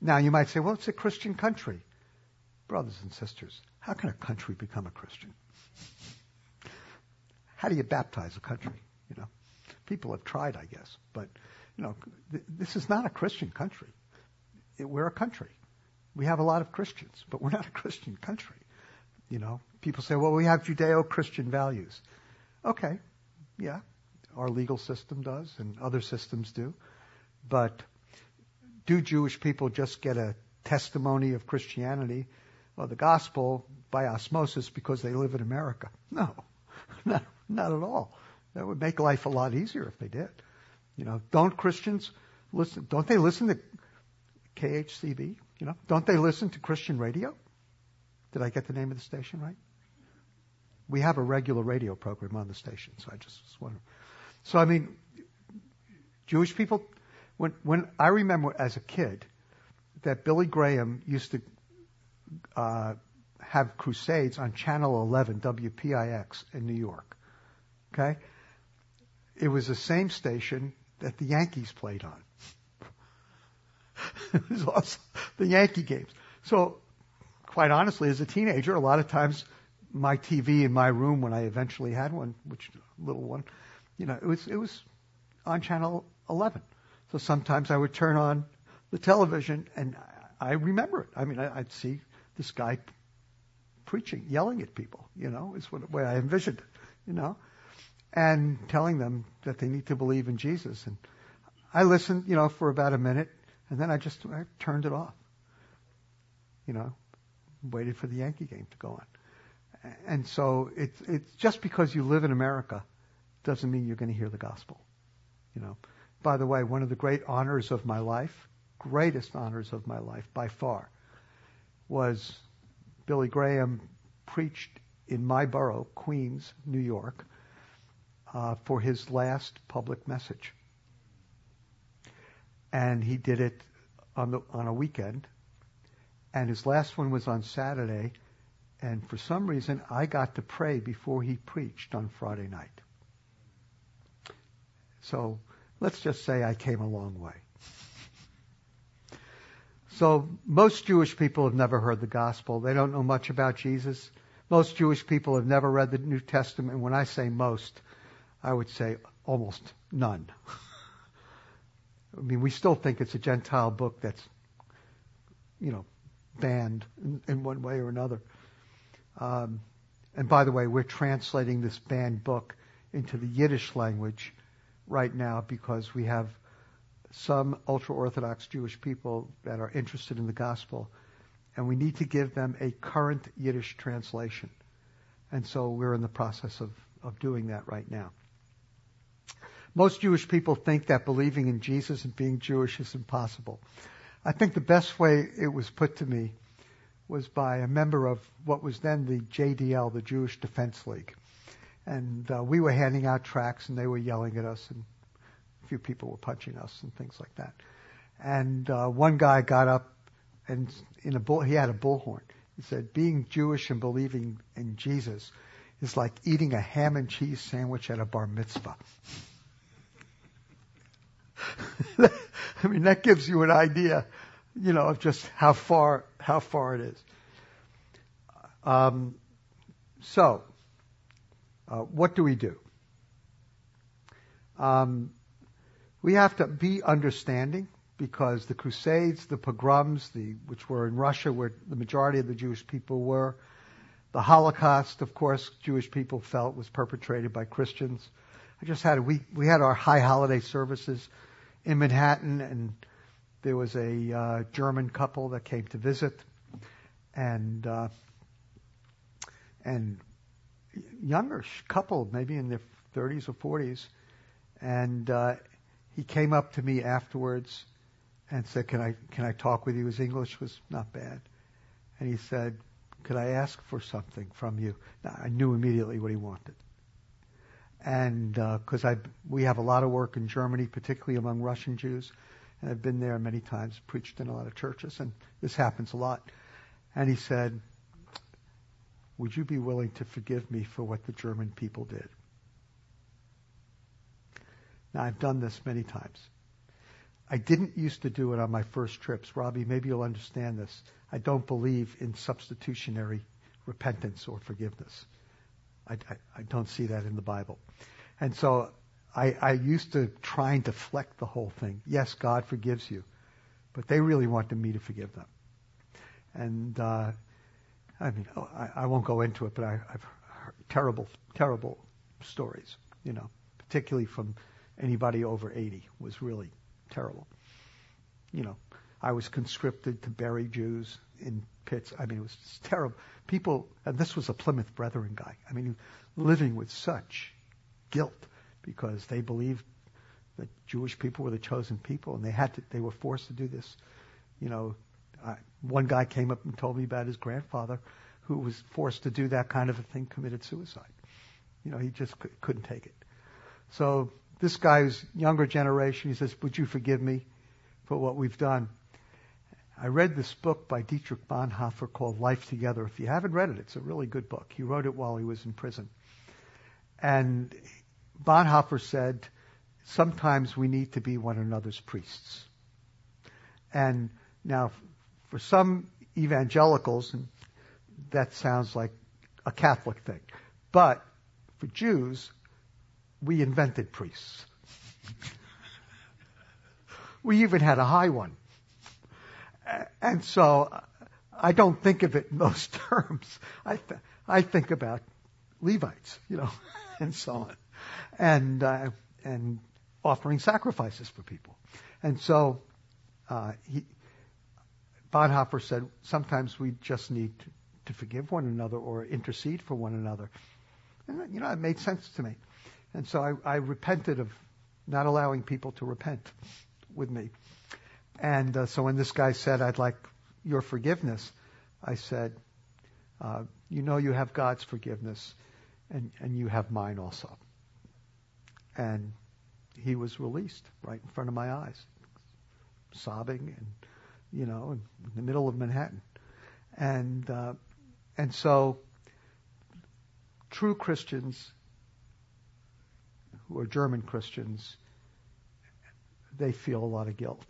Now you might say, well, it's a Christian country. Brothers and sisters, how can a country become a Christian? how do you baptize a country? You know, people have tried, I guess, but you know, th- this is not a Christian country. It, we're a country. We have a lot of Christians, but we're not a Christian country. You know, people say, well, we have Judeo-Christian values. Okay, yeah, our legal system does, and other systems do, but do Jewish people just get a testimony of Christianity the gospel by osmosis because they live in America? No, not, not at all. That would make life a lot easier if they did. You know, don't Christians listen? Don't they listen to KHCB? You know, don't they listen to Christian radio? Did I get the name of the station right? We have a regular radio program on the station, so I just was wondering. So I mean, Jewish people. When when I remember as a kid that Billy Graham used to Uh, have crusades on Channel 11 WPIX in New York. Okay? It was the same station that the Yankees played on. it was also the Yankee games. So, quite honestly, as a teenager, a lot of times my TV in my room when I eventually had one, which little one, you know, it was it was on channel 11. So sometimes I would turn on the television and I remember it. I mean, I'd see this guy preaching, yelling at people, you know, is what way I envisioned it, you know and telling them that they need to believe in Jesus. And I listened, you know, for about a minute, and then I just I turned it off. You know, waited for the Yankee game to go on. And so it's it's just because you live in America doesn't mean you're going to hear the gospel. You know. By the way, one of the great honors of my life, greatest honors of my life by far, was Billy Graham preached in my borough, Queens, New York, uh, for his last public message. And he did it on, the, on a weekend. And his last one was on Saturday. And for some reason, I got to pray before he preached on Friday night. So let's just say I came a long way. So most Jewish people have never heard the gospel. They don't know much about Jesus. Most Jewish people have never read the New Testament. And When I say most, I would say almost none. I mean, we still think it's a Gentile book that's, you know, banned in, in one way or another. Um, and by the way, we're translating this banned book into the Yiddish language right now because we have some ultra Orthodox Jewish people that are interested in the gospel, and we need to give them a current Yiddish translation. And so we're in the process of, of doing that right now. Most Jewish people think that believing in Jesus and being Jewish is impossible. I think the best way it was put to me was by a member of what was then the JDL, the Jewish Defense League. And uh, we were handing out tracts and they were yelling at us and few people were punching us and things like that. And uh, one guy got up and in a bull, he had a bullhorn. He said, being Jewish and believing in Jesus is like eating a ham and cheese sandwich at a bar mitzvah. I mean, that gives you an idea, you know, of just how far how far it is. Um, so, uh, what do we do? Um, we have to be understanding because the Crusades, the pogroms, the, which were in Russia, where the majority of the Jewish people were, the Holocaust, of course, Jewish people felt was perpetrated by Christians. I just had we we had our high holiday services in Manhattan, and there was a uh, German couple that came to visit, and uh, and younger couple, maybe in their 30s or 40s, and uh, he came up to me afterwards and said, "Can I can I talk with you?" His English was not bad, and he said, "Could I ask for something from you?" Now, I knew immediately what he wanted, and because uh, I we have a lot of work in Germany, particularly among Russian Jews, and I've been there many times, preached in a lot of churches, and this happens a lot. And he said, "Would you be willing to forgive me for what the German people did?" Now I've done this many times. I didn't used to do it on my first trips. Robbie, maybe you'll understand this. I don't believe in substitutionary repentance or forgiveness. I, I, I don't see that in the Bible. And so I, I used to try and deflect the whole thing. Yes, God forgives you, but they really wanted me to forgive them. And uh, I mean, oh, I, I won't go into it, but I, I've heard terrible, terrible stories. You know, particularly from anybody over 80 was really terrible. You know, I was conscripted to bury Jews in pits. I mean, it was terrible. People, and this was a Plymouth Brethren guy. I mean, living with such guilt because they believed that Jewish people were the chosen people, and they had to. They were forced to do this. You know, I, one guy came up and told me about his grandfather, who was forced to do that kind of a thing, committed suicide. You know, he just c- couldn't take it. So this guy's younger generation, he says, Would you forgive me for what we've done? I read this book by Dietrich Bonhoeffer called Life Together. If you haven't read it, it's a really good book. He wrote it while he was in prison. And Bonhoeffer said, sometimes we need to be one another's priests. And now, for some evangelicals, that sounds like a Catholic thing. But for Jews, we invented priests. we even had a high one. And so I don't think of it in those terms. I, th- I think about Levites, you know, and so on, and uh, and offering sacrifices for people. And so uh, he, Bonhoeffer said sometimes we just need to, to forgive one another or intercede for one another. And you know, it made sense to me. And so I, I repented of not allowing people to repent with me. And uh, so when this guy said, I'd like your forgiveness, I said, uh, you know you have God's forgiveness and, and you have mine also. And he was released right in front of my eyes, sobbing and, you know, in the middle of Manhattan. And, uh, and so true Christians who are German Christians, they feel a lot of guilt.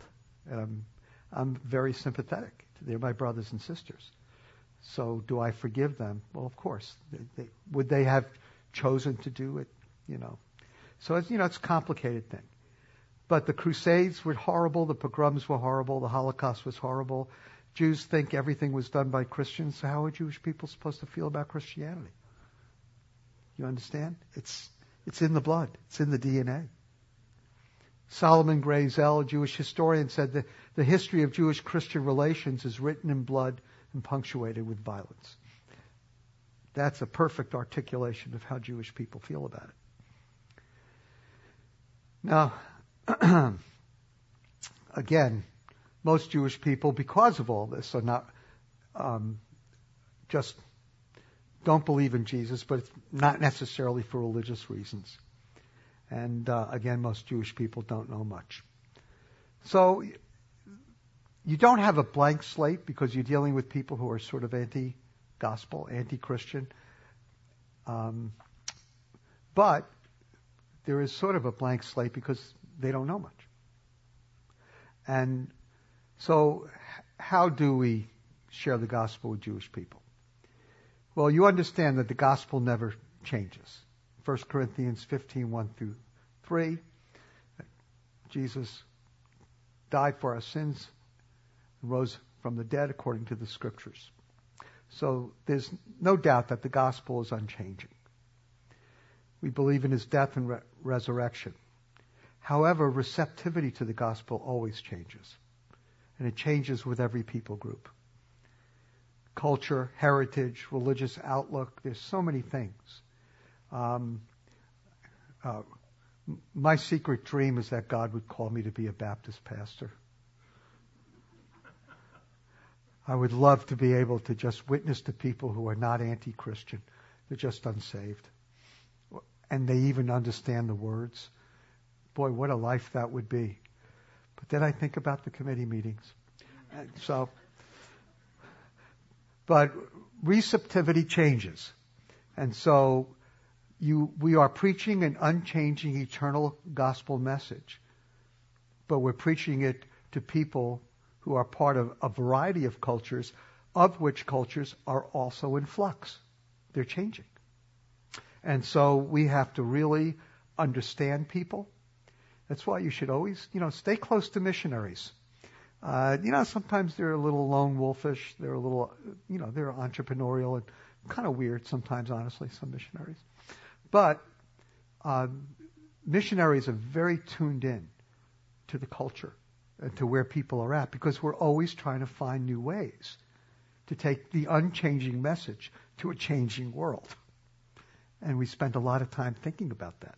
Um, I'm very sympathetic. They're my brothers and sisters. So do I forgive them? Well, of course. They, they, would they have chosen to do it? You know. So it's you know it's a complicated thing. But the Crusades were horrible. The pogroms were horrible. The Holocaust was horrible. Jews think everything was done by Christians. So how are Jewish people supposed to feel about Christianity? You understand? It's it's in the blood. It's in the DNA. Solomon Grayzel, a Jewish historian, said that the history of Jewish Christian relations is written in blood and punctuated with violence. That's a perfect articulation of how Jewish people feel about it. Now, again, most Jewish people, because of all this, are not um, just don't believe in Jesus, but it's not necessarily for religious reasons. And uh, again, most Jewish people don't know much. So you don't have a blank slate because you're dealing with people who are sort of anti-gospel, anti-Christian. Um, but there is sort of a blank slate because they don't know much. And so, how do we share the gospel with Jewish people? Well, you understand that the gospel never changes. 1 Corinthians 15, 1 through 3. Jesus died for our sins and rose from the dead according to the scriptures. So there's no doubt that the gospel is unchanging. We believe in his death and re- resurrection. However, receptivity to the gospel always changes. And it changes with every people group. Culture, heritage, religious outlook, there's so many things. Um, uh, my secret dream is that God would call me to be a Baptist pastor. I would love to be able to just witness to people who are not anti Christian. They're just unsaved. And they even understand the words. Boy, what a life that would be. But then I think about the committee meetings. So, but receptivity changes. And so you, we are preaching an unchanging eternal gospel message, but we're preaching it to people who are part of a variety of cultures, of which cultures are also in flux. They're changing. And so we have to really understand people. That's why you should always, you know, stay close to missionaries. Uh, you know, sometimes they're a little lone wolfish. They're a little, you know, they're entrepreneurial and kind of weird sometimes, honestly, some missionaries. But uh, missionaries are very tuned in to the culture and to where people are at because we're always trying to find new ways to take the unchanging message to a changing world. And we spend a lot of time thinking about that.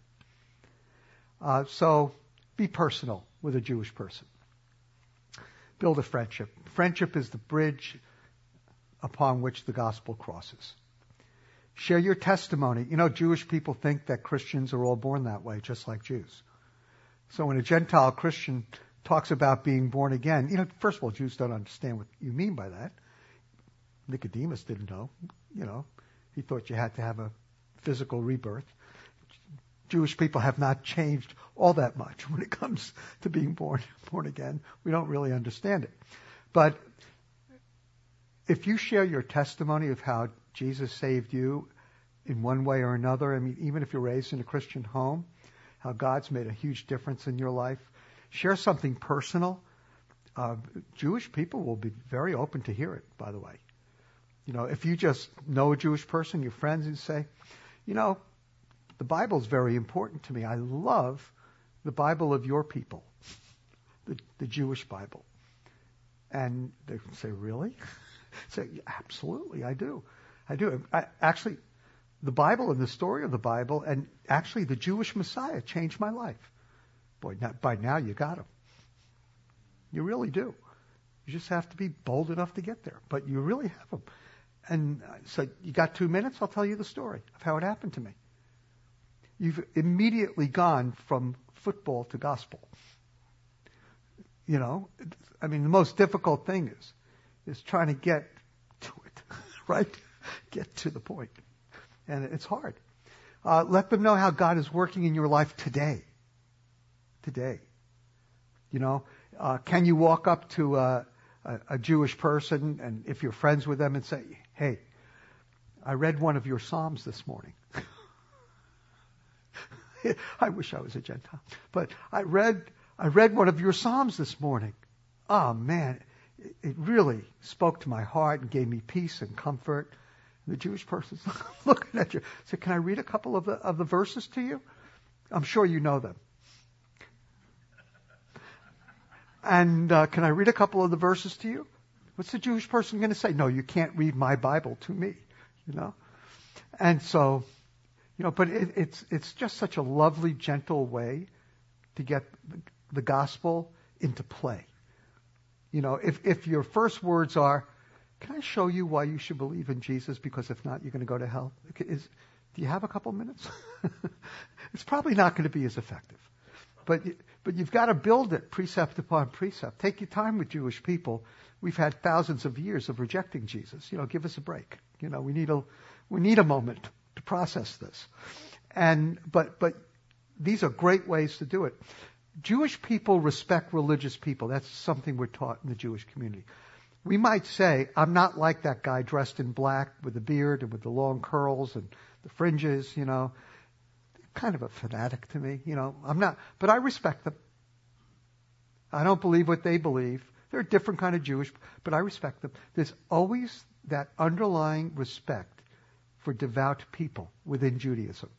Uh, so be personal with a Jewish person. Build a friendship. Friendship is the bridge upon which the gospel crosses. Share your testimony. You know, Jewish people think that Christians are all born that way, just like Jews. So when a Gentile Christian talks about being born again, you know, first of all, Jews don't understand what you mean by that. Nicodemus didn't know. You know, he thought you had to have a physical rebirth. Jewish people have not changed all that much when it comes to being born born again. We don't really understand it. But if you share your testimony of how Jesus saved you in one way or another. I mean, even if you're raised in a Christian home, how God's made a huge difference in your life. Share something personal. Uh, Jewish people will be very open to hear it, by the way. You know, if you just know a Jewish person, your friends, and say, you know, the Bible's very important to me. I love the Bible of your people, the, the Jewish Bible. And they say, really? say, absolutely, I do. I do. I, actually, the Bible and the story of the Bible and actually the Jewish Messiah changed my life. Boy, not, by now you got him. You really do. You just have to be bold enough to get there. But you really have him. And uh, so you got two minutes? I'll tell you the story of how it happened to me. You've immediately gone from football to gospel. You know, I mean, the most difficult thing is, is trying to get to it, right? get to the point. And it's hard. Uh, let them know how God is working in your life today. Today. You know, uh, can you walk up to a, a, a Jewish person and if you're friends with them and say, hey, I read one of your Psalms this morning. I wish I was a Gentile. But I read, I read one of your Psalms this morning. Oh man, it, really spoke to my heart and gave me peace and comfort. The Jewish person's looking at you. So can I read a couple of the, of the verses to you? I'm sure you know them. And uh, can I read a couple of the verses to you? What's the Jewish person going to say? No, you can't read my Bible to me. You know, and so, you know, but it, it's it's just such a lovely, gentle way to get the, gospel into play. You know, if if your first words are, can I show you why you should believe in Jesus? Because if not, you're going to go to hell. Is, do you have a couple minutes? it's probably not going to be as effective. But, but you've got to build it precept upon precept. Take your time with Jewish people. We've had thousands of years of rejecting Jesus. You know, give us a break. You know, we need a, we need a moment to process this. And, but, but these are great ways to do it. Jewish people respect religious people. That's something we're taught in the Jewish community. We might say, I'm not like that guy dressed in black with the beard and with the long curls and the fringes, you know. Kind of a fanatic to me, you know. I'm not, but I respect them. I don't believe what they believe. They're a different kind of Jewish, but I respect them. There's always that underlying respect for devout people within Judaism.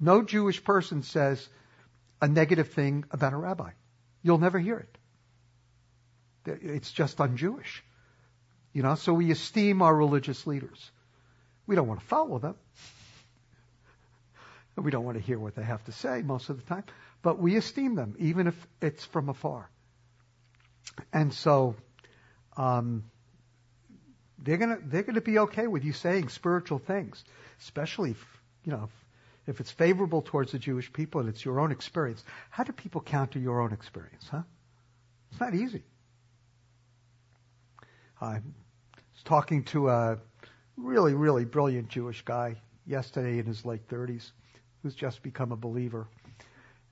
No Jewish person says a negative thing about a rabbi. You'll never hear it. It's just un-Jewish. You know, so we esteem our religious leaders. We don't want to follow them. We don't want to hear what they have to say most of the time, but we esteem them, even if it's from afar. And so, um, they're gonna they're gonna be okay with you saying spiritual things, especially if, you know if, if it's favorable towards the Jewish people and it's your own experience. How do people counter your own experience, huh? It's not easy. I was talking to a really really brilliant Jewish guy yesterday in his late 30s, who's just become a believer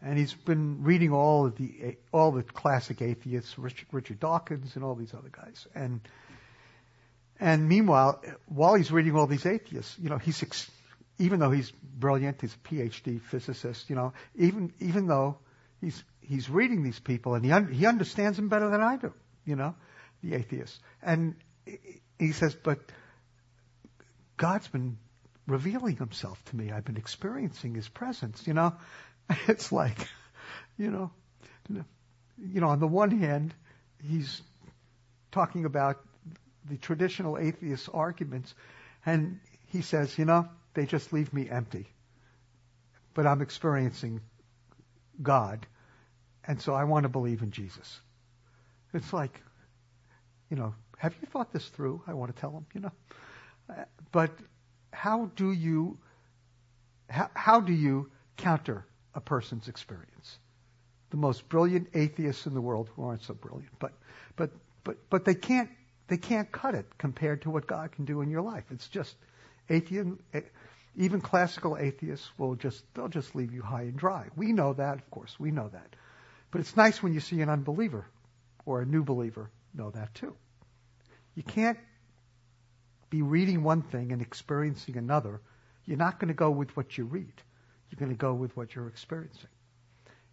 and he's been reading all of the all the classic atheists, Richard, Richard Dawkins, and all these other guys. And and meanwhile, while he's reading all these atheists, you know, he's ex- even though he's brilliant, he's a PhD physicist, you know, even even though he's he's reading these people and he un- he understands them better than I do, you know, the atheists. And he says, but God's been revealing himself to me. I've been experiencing his presence, you know. It's like, you know, you know, on the one hand, he's talking about the traditional atheist arguments, and he says, you know, they just leave me empty. But I'm experiencing God, and so I want to believe in Jesus. It's like, you know, have you thought this through? I want to tell him, you know. But how do you, how, how do you counter a person's experience. The most brilliant atheists in the world who aren't so brilliant, but but but but they can't they can't cut it compared to what God can do in your life. It's just atheism. Eh, even classical atheists will just they'll just leave you high and dry. We know that, of course, we know that. But it's nice when you see an unbeliever or a new believer know that too. You can't be reading one thing and experiencing another. You're not going to go with what you read. You're going to go with what you're experiencing.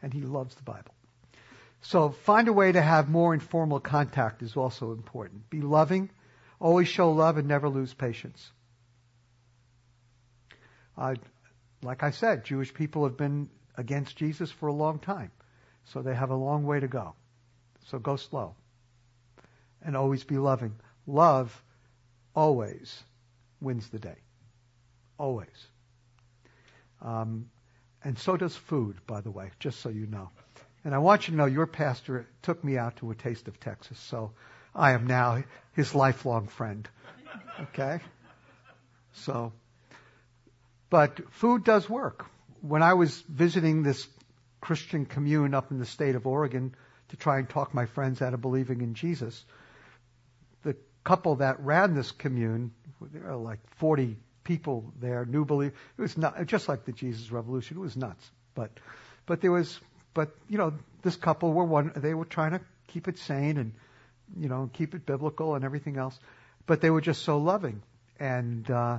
And he loves the Bible. So find a way to have more informal contact is also important. Be loving, always show love, and never lose patience. Uh, like I said, Jewish people have been against Jesus for a long time, so they have a long way to go. So go slow, and always be loving. Love always wins the day. Always. Um, and so does food, by the way, just so you know. And I want you to know your pastor took me out to a taste of Texas, so I am now his lifelong friend. Okay? So, but food does work. When I was visiting this Christian commune up in the state of Oregon to try and talk my friends out of believing in Jesus, the couple that ran this commune, there are like 40 people there, new believers. It was not just like the Jesus Revolution. It was nuts. But, but there was, but you know, this couple were one. They were trying to keep it sane and, you know, keep it biblical and everything else. But they were just so loving, and uh,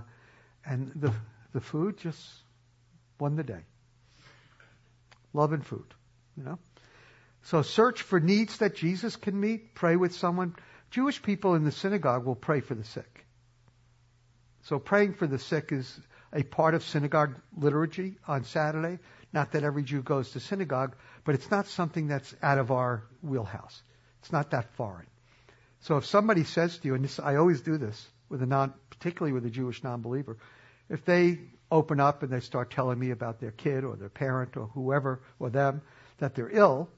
and the the food just won the day. Love and food, you know. So search for needs that Jesus can meet. Pray with someone. Jewish people in the synagogue will pray for the sick. So praying for the sick is a part of synagogue liturgy on Saturday. Not that every Jew goes to synagogue, but it's not something that's out of our wheelhouse. It's not that foreign. So if somebody says to you, and this, I always do this with a non, particularly with a Jewish non-believer, if they open up and they start telling me about their kid or their parent or whoever or them that they're ill,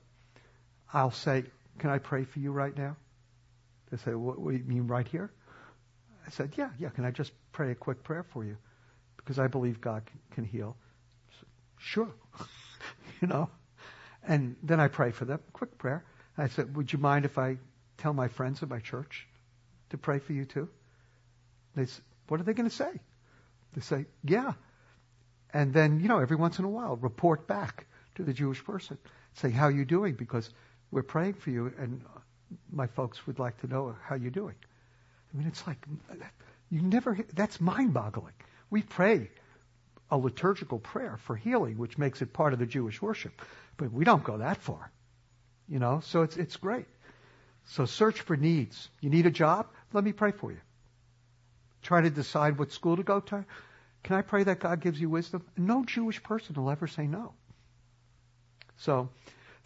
I'll say, "Can I pray for you right now?" They say, "What, do you mean right here?" I said, "Yeah, yeah. Can I just pray a quick prayer for you because I believe God can, can heal. Sure. you know. And then I pray for them, quick prayer. I said, would you mind if I tell my friends at my church to pray for you too? They said, what are they going to say? They say, yeah. And then, you know, every once in a while, report back to the Jewish person. Say, how are you doing? Because we're praying for you and my folks would like to know how you're doing. I mean, it's like, you never, that's mind boggling. We pray a liturgical prayer for healing, which makes it part of the Jewish worship. But we don't go that far. You know, so it's, it's great. So search for needs. You need a job? Let me pray for you. Try to decide what school to go to? Can I pray that God gives you wisdom? No Jewish person will ever say no. So,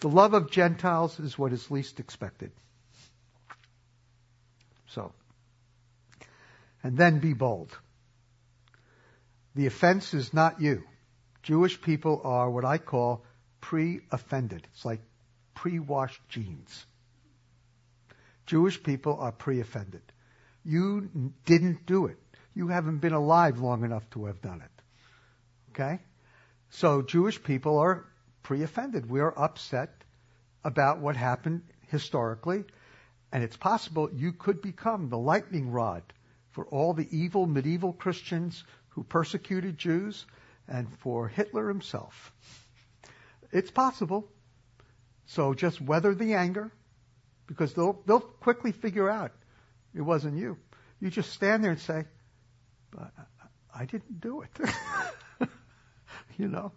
the love of Gentiles is what is least expected. So, and then be bold. The offense is not you. Jewish people are what I call pre-offended. It's like pre-washed jeans. Jewish people are pre-offended. You didn't do it. You haven't been alive long enough to have done it. Okay? So Jewish people are pre-offended. We are upset about what happened historically, and it's possible you could become the lightning rod for all the evil medieval Christians who persecuted Jews and for Hitler himself. It's possible. So just weather the anger because they'll, they'll quickly figure out it wasn't you. You just stand there and say, I didn't do it. you know?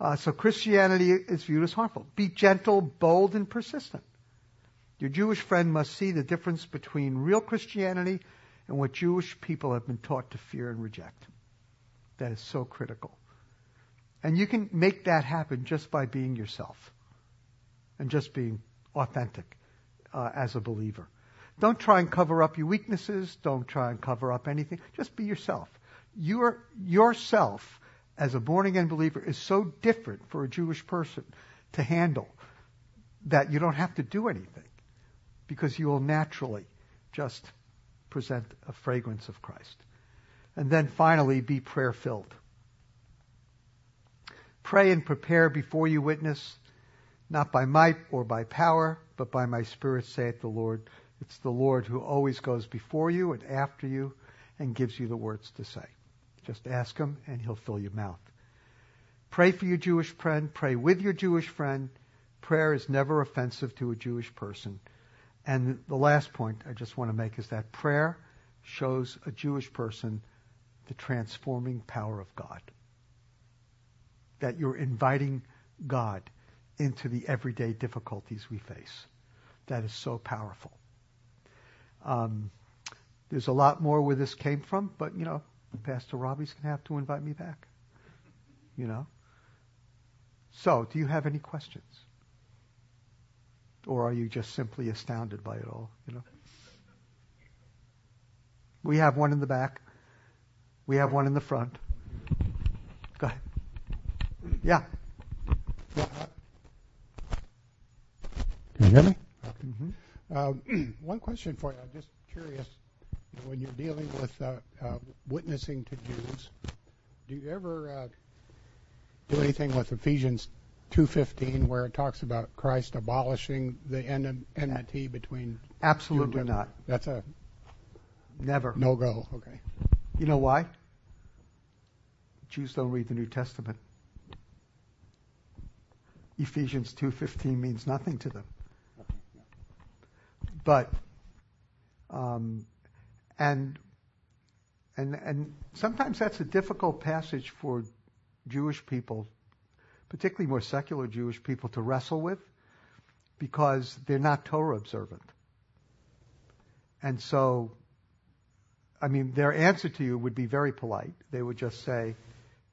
Uh, so Christianity is viewed as harmful. Be gentle, bold, and persistent. Your Jewish friend must see the difference between real Christianity and what Jewish people have been taught to fear and reject. That is so critical. And you can make that happen just by being yourself and just being authentic uh, as a believer. Don't try and cover up your weaknesses. Don't try and cover up anything. Just be yourself. Your, yourself as a born again believer is so different for a Jewish person to handle that you don't have to do anything because you will naturally just present a fragrance of Christ. And then finally, be prayer filled. Pray and prepare before you witness, not by might or by power, but by my Spirit, saith the Lord. It's the Lord who always goes before you and after you and gives you the words to say. Just ask him and he'll fill your mouth. Pray for your Jewish friend. Pray with your Jewish friend. Prayer is never offensive to a Jewish person. And the last point I just want to make is that prayer shows a Jewish person the transforming power of God. That you're inviting God into the everyday difficulties we face. That is so powerful. Um, there's a lot more where this came from, but you know, Pastor Robbie's going to have to invite me back. You know. So, do you have any questions? Or are you just simply astounded by it all? You know. We have one in the back. We have one in the front. Go ahead. Yeah. Can you hear me? Mm-hmm. Um, one question for you. I'm just curious. When you're dealing with uh, uh, witnessing to Jews, do you ever uh, do anything with Ephesians 2:15, where it talks about Christ abolishing the enmity between? Absolutely not. That's a Never. no go. Okay. You know why? Jews don't read the New Testament. Ephesians 2:15 means nothing to them. But um, and and and sometimes that's a difficult passage for Jewish people, particularly more secular Jewish people, to wrestle with because they're not Torah observant. And so I mean, their answer to you would be very polite. They would just say,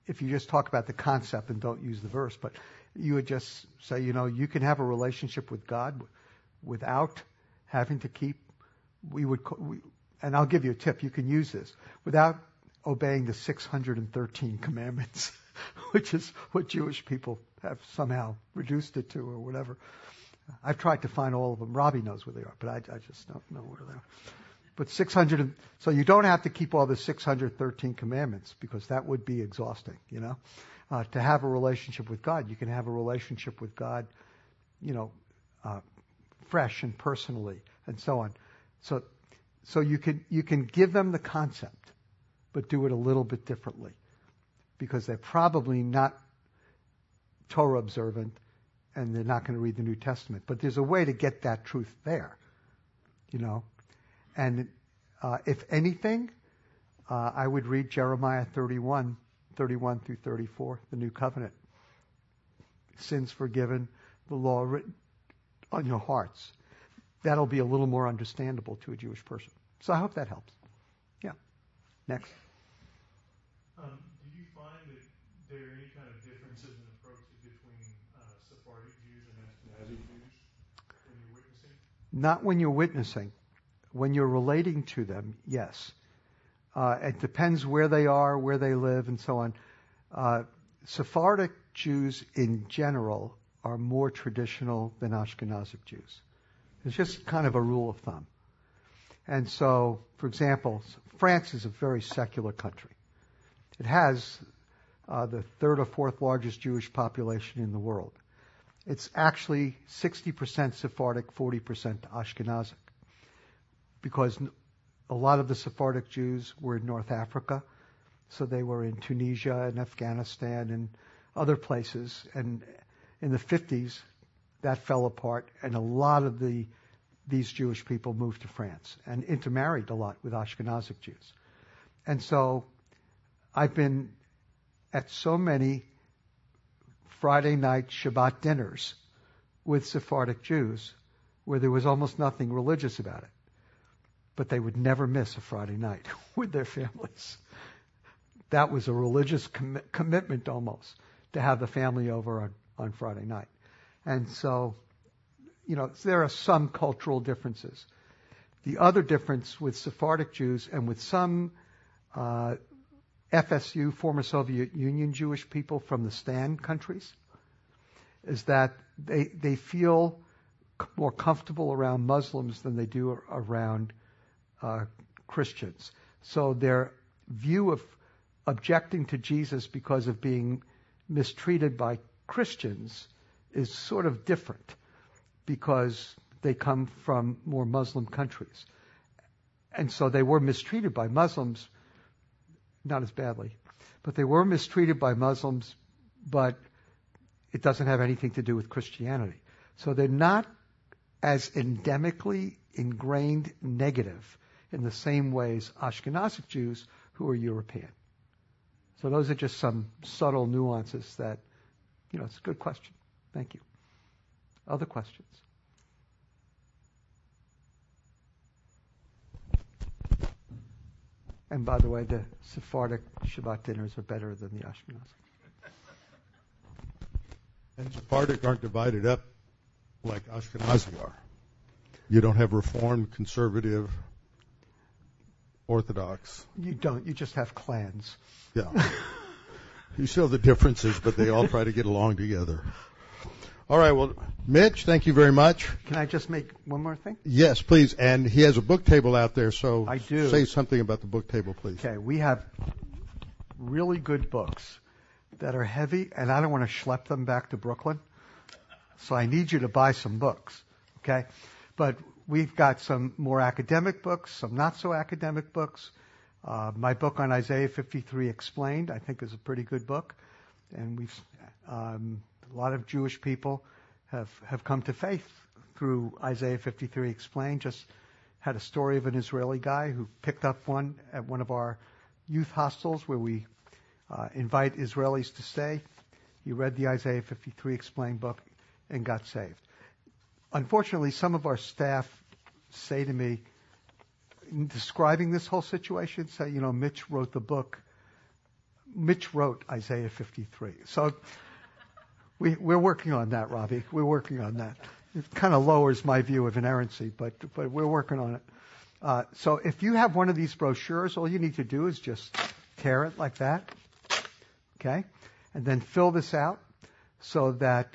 if you just talk about the concept and don't use the verse, but you would just say, you know, you can have a relationship with God without having to keep, we would, we, and I'll give you a tip, you can use this, without obeying the 613 commandments, which is what Jewish people have somehow reduced it to or whatever. I've tried to find all of them. Robbie knows where they are, but I, I just don't know where they are. But 600, so you don't have to keep all the 613 commandments because that would be exhausting, you know. Uh, to have a relationship with God, you can have a relationship with God, you know, uh, fresh and personally and so on. So, so you can, you can give them the concept, but do it a little bit differently because they're probably not Torah observant and they're not going to read the New Testament. But there's a way to get that truth there, you know. And uh, if anything, uh, I would read Jeremiah 31, 31 through 34, the New Covenant. Sins forgiven, the law written on your hearts. That'll be a little more understandable to a Jewish person. So I hope that helps. Yeah. Next. Um, do you find that there any kind of differences in approaches between uh, Sephardic Jews and Ashkenazi Jews when you're witnessing? Not when you're witnessing. When you're relating to them, yes. Uh, it depends where they are, where they live, and so on. Uh, Sephardic Jews in general are more traditional than Ashkenazic Jews. It's just kind of a rule of thumb. And so, for example, France is a very secular country. It has uh, the third or fourth largest Jewish population in the world. It's actually 60% Sephardic, 40% Ashkenazic. Because a lot of the Sephardic Jews were in North Africa, so they were in Tunisia and Afghanistan and other places. And in the 50s, that fell apart, and a lot of the these Jewish people moved to France and intermarried a lot with Ashkenazic Jews. And so I've been at so many Friday night Shabbat dinners with Sephardic Jews where there was almost nothing religious about it. But they would never miss a Friday night with their families. That was a religious com- commitment almost to have the family over on, on Friday night. And so, you know, there are some cultural differences. The other difference with Sephardic Jews and with some uh, FSU, former Soviet Union Jewish people from the Stan countries, is that they they feel more comfortable around Muslims than they do around uh, Christians. So their view of objecting to Jesus because of being mistreated by Christians is sort of different because they come from more Muslim countries. And so they were mistreated by Muslims, not as badly, but they were mistreated by Muslims, but it doesn't have anything to do with Christianity. So they're not as endemically ingrained negative in the same ways Ashkenazic Jews who are European. So those are just some subtle nuances that, you know, it's a good question. Thank you. Other questions? And by the way, the Sephardic Shabbat dinners are better than the Ashkenazi. And Sephardic aren't divided up like Ashkenazi are. You don't have Reformed, Conservative, Orthodox. You don't. You just have clans. Yeah. you still have the differences, but they all try to get along together. All right. Well, Mitch, thank you very much. Can I just make one more thing? Yes, please. And he has a book table out there, so I do. say something about the book table, please. Okay. We have really good books that are heavy, and I don't want to schlep them back to Brooklyn. So I need you to buy some books. Okay. But we've got some more academic books, some not so academic books. Uh, my book on Isaiah 53 Explained, I think, is a pretty good book, and we've um, a lot of Jewish people have have come to faith through Isaiah 53 Explained. Just had a story of an Israeli guy who picked up one at one of our youth hostels where we uh, invite Israelis to stay. He read the Isaiah 53 Explained book and got saved. Unfortunately, some of our staff say to me, in describing this whole situation, say, you know, Mitch wrote the book. Mitch wrote Isaiah 53. So we, we're working on that, Robbie. We're working on that. It kind of lowers my view of inerrancy, but, but we're working on it. Uh, so if you have one of these brochures, all you need to do is just tear it like that, okay, and then fill this out so that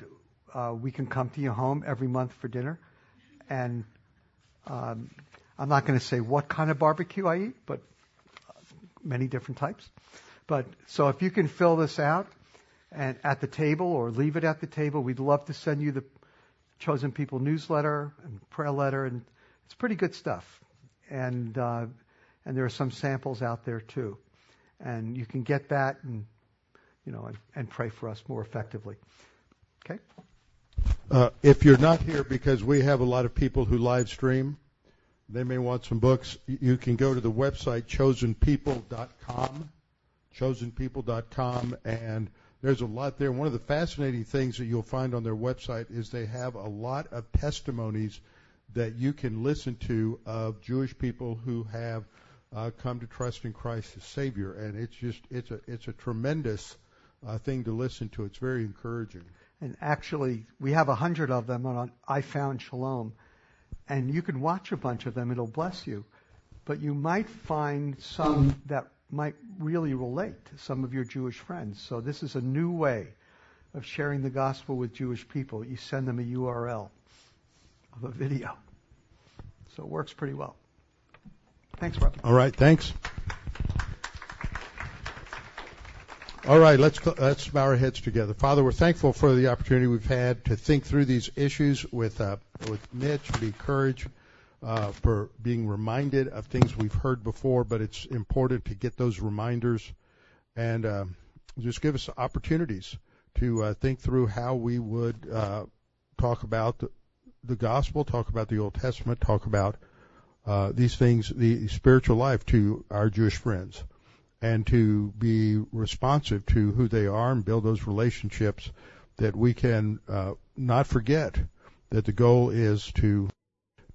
uh, we can come to your home every month for dinner. And um, I'm not going to say what kind of barbecue I eat, but many different types. But so if you can fill this out and at the table or leave it at the table, we'd love to send you the Chosen People newsletter and prayer letter, and it's pretty good stuff. And uh, and there are some samples out there too. and you can get that and you know and, and pray for us more effectively. Okay. Uh, if you're not here because we have a lot of people who live stream, they may want some books. You can go to the website chosenpeople.com, chosenpeople.com, and there's a lot there. One of the fascinating things that you'll find on their website is they have a lot of testimonies that you can listen to of Jewish people who have uh, come to trust in Christ as Savior, and it's just it's a it's a tremendous uh, thing to listen to. It's very encouraging. And actually, we have a hundred of them on I Found Shalom, and you can watch a bunch of them. It'll bless you, but you might find some that might really relate to some of your Jewish friends. So this is a new way of sharing the gospel with Jewish people. You send them a URL of a video. So it works pretty well. Thanks, Rob. All right, thanks. All right, let's let's bow our heads together. Father, we're thankful for the opportunity we've had to think through these issues with uh, with Mitch, be encouraged, uh, for being reminded of things we've heard before. But it's important to get those reminders, and uh, just give us opportunities to uh, think through how we would uh, talk about the, the gospel, talk about the Old Testament, talk about uh, these things, the spiritual life to our Jewish friends and to be responsive to who they are and build those relationships that we can uh, not forget that the goal is to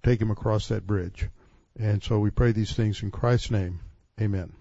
take him across that bridge. And so we pray these things in Christ's name. Amen.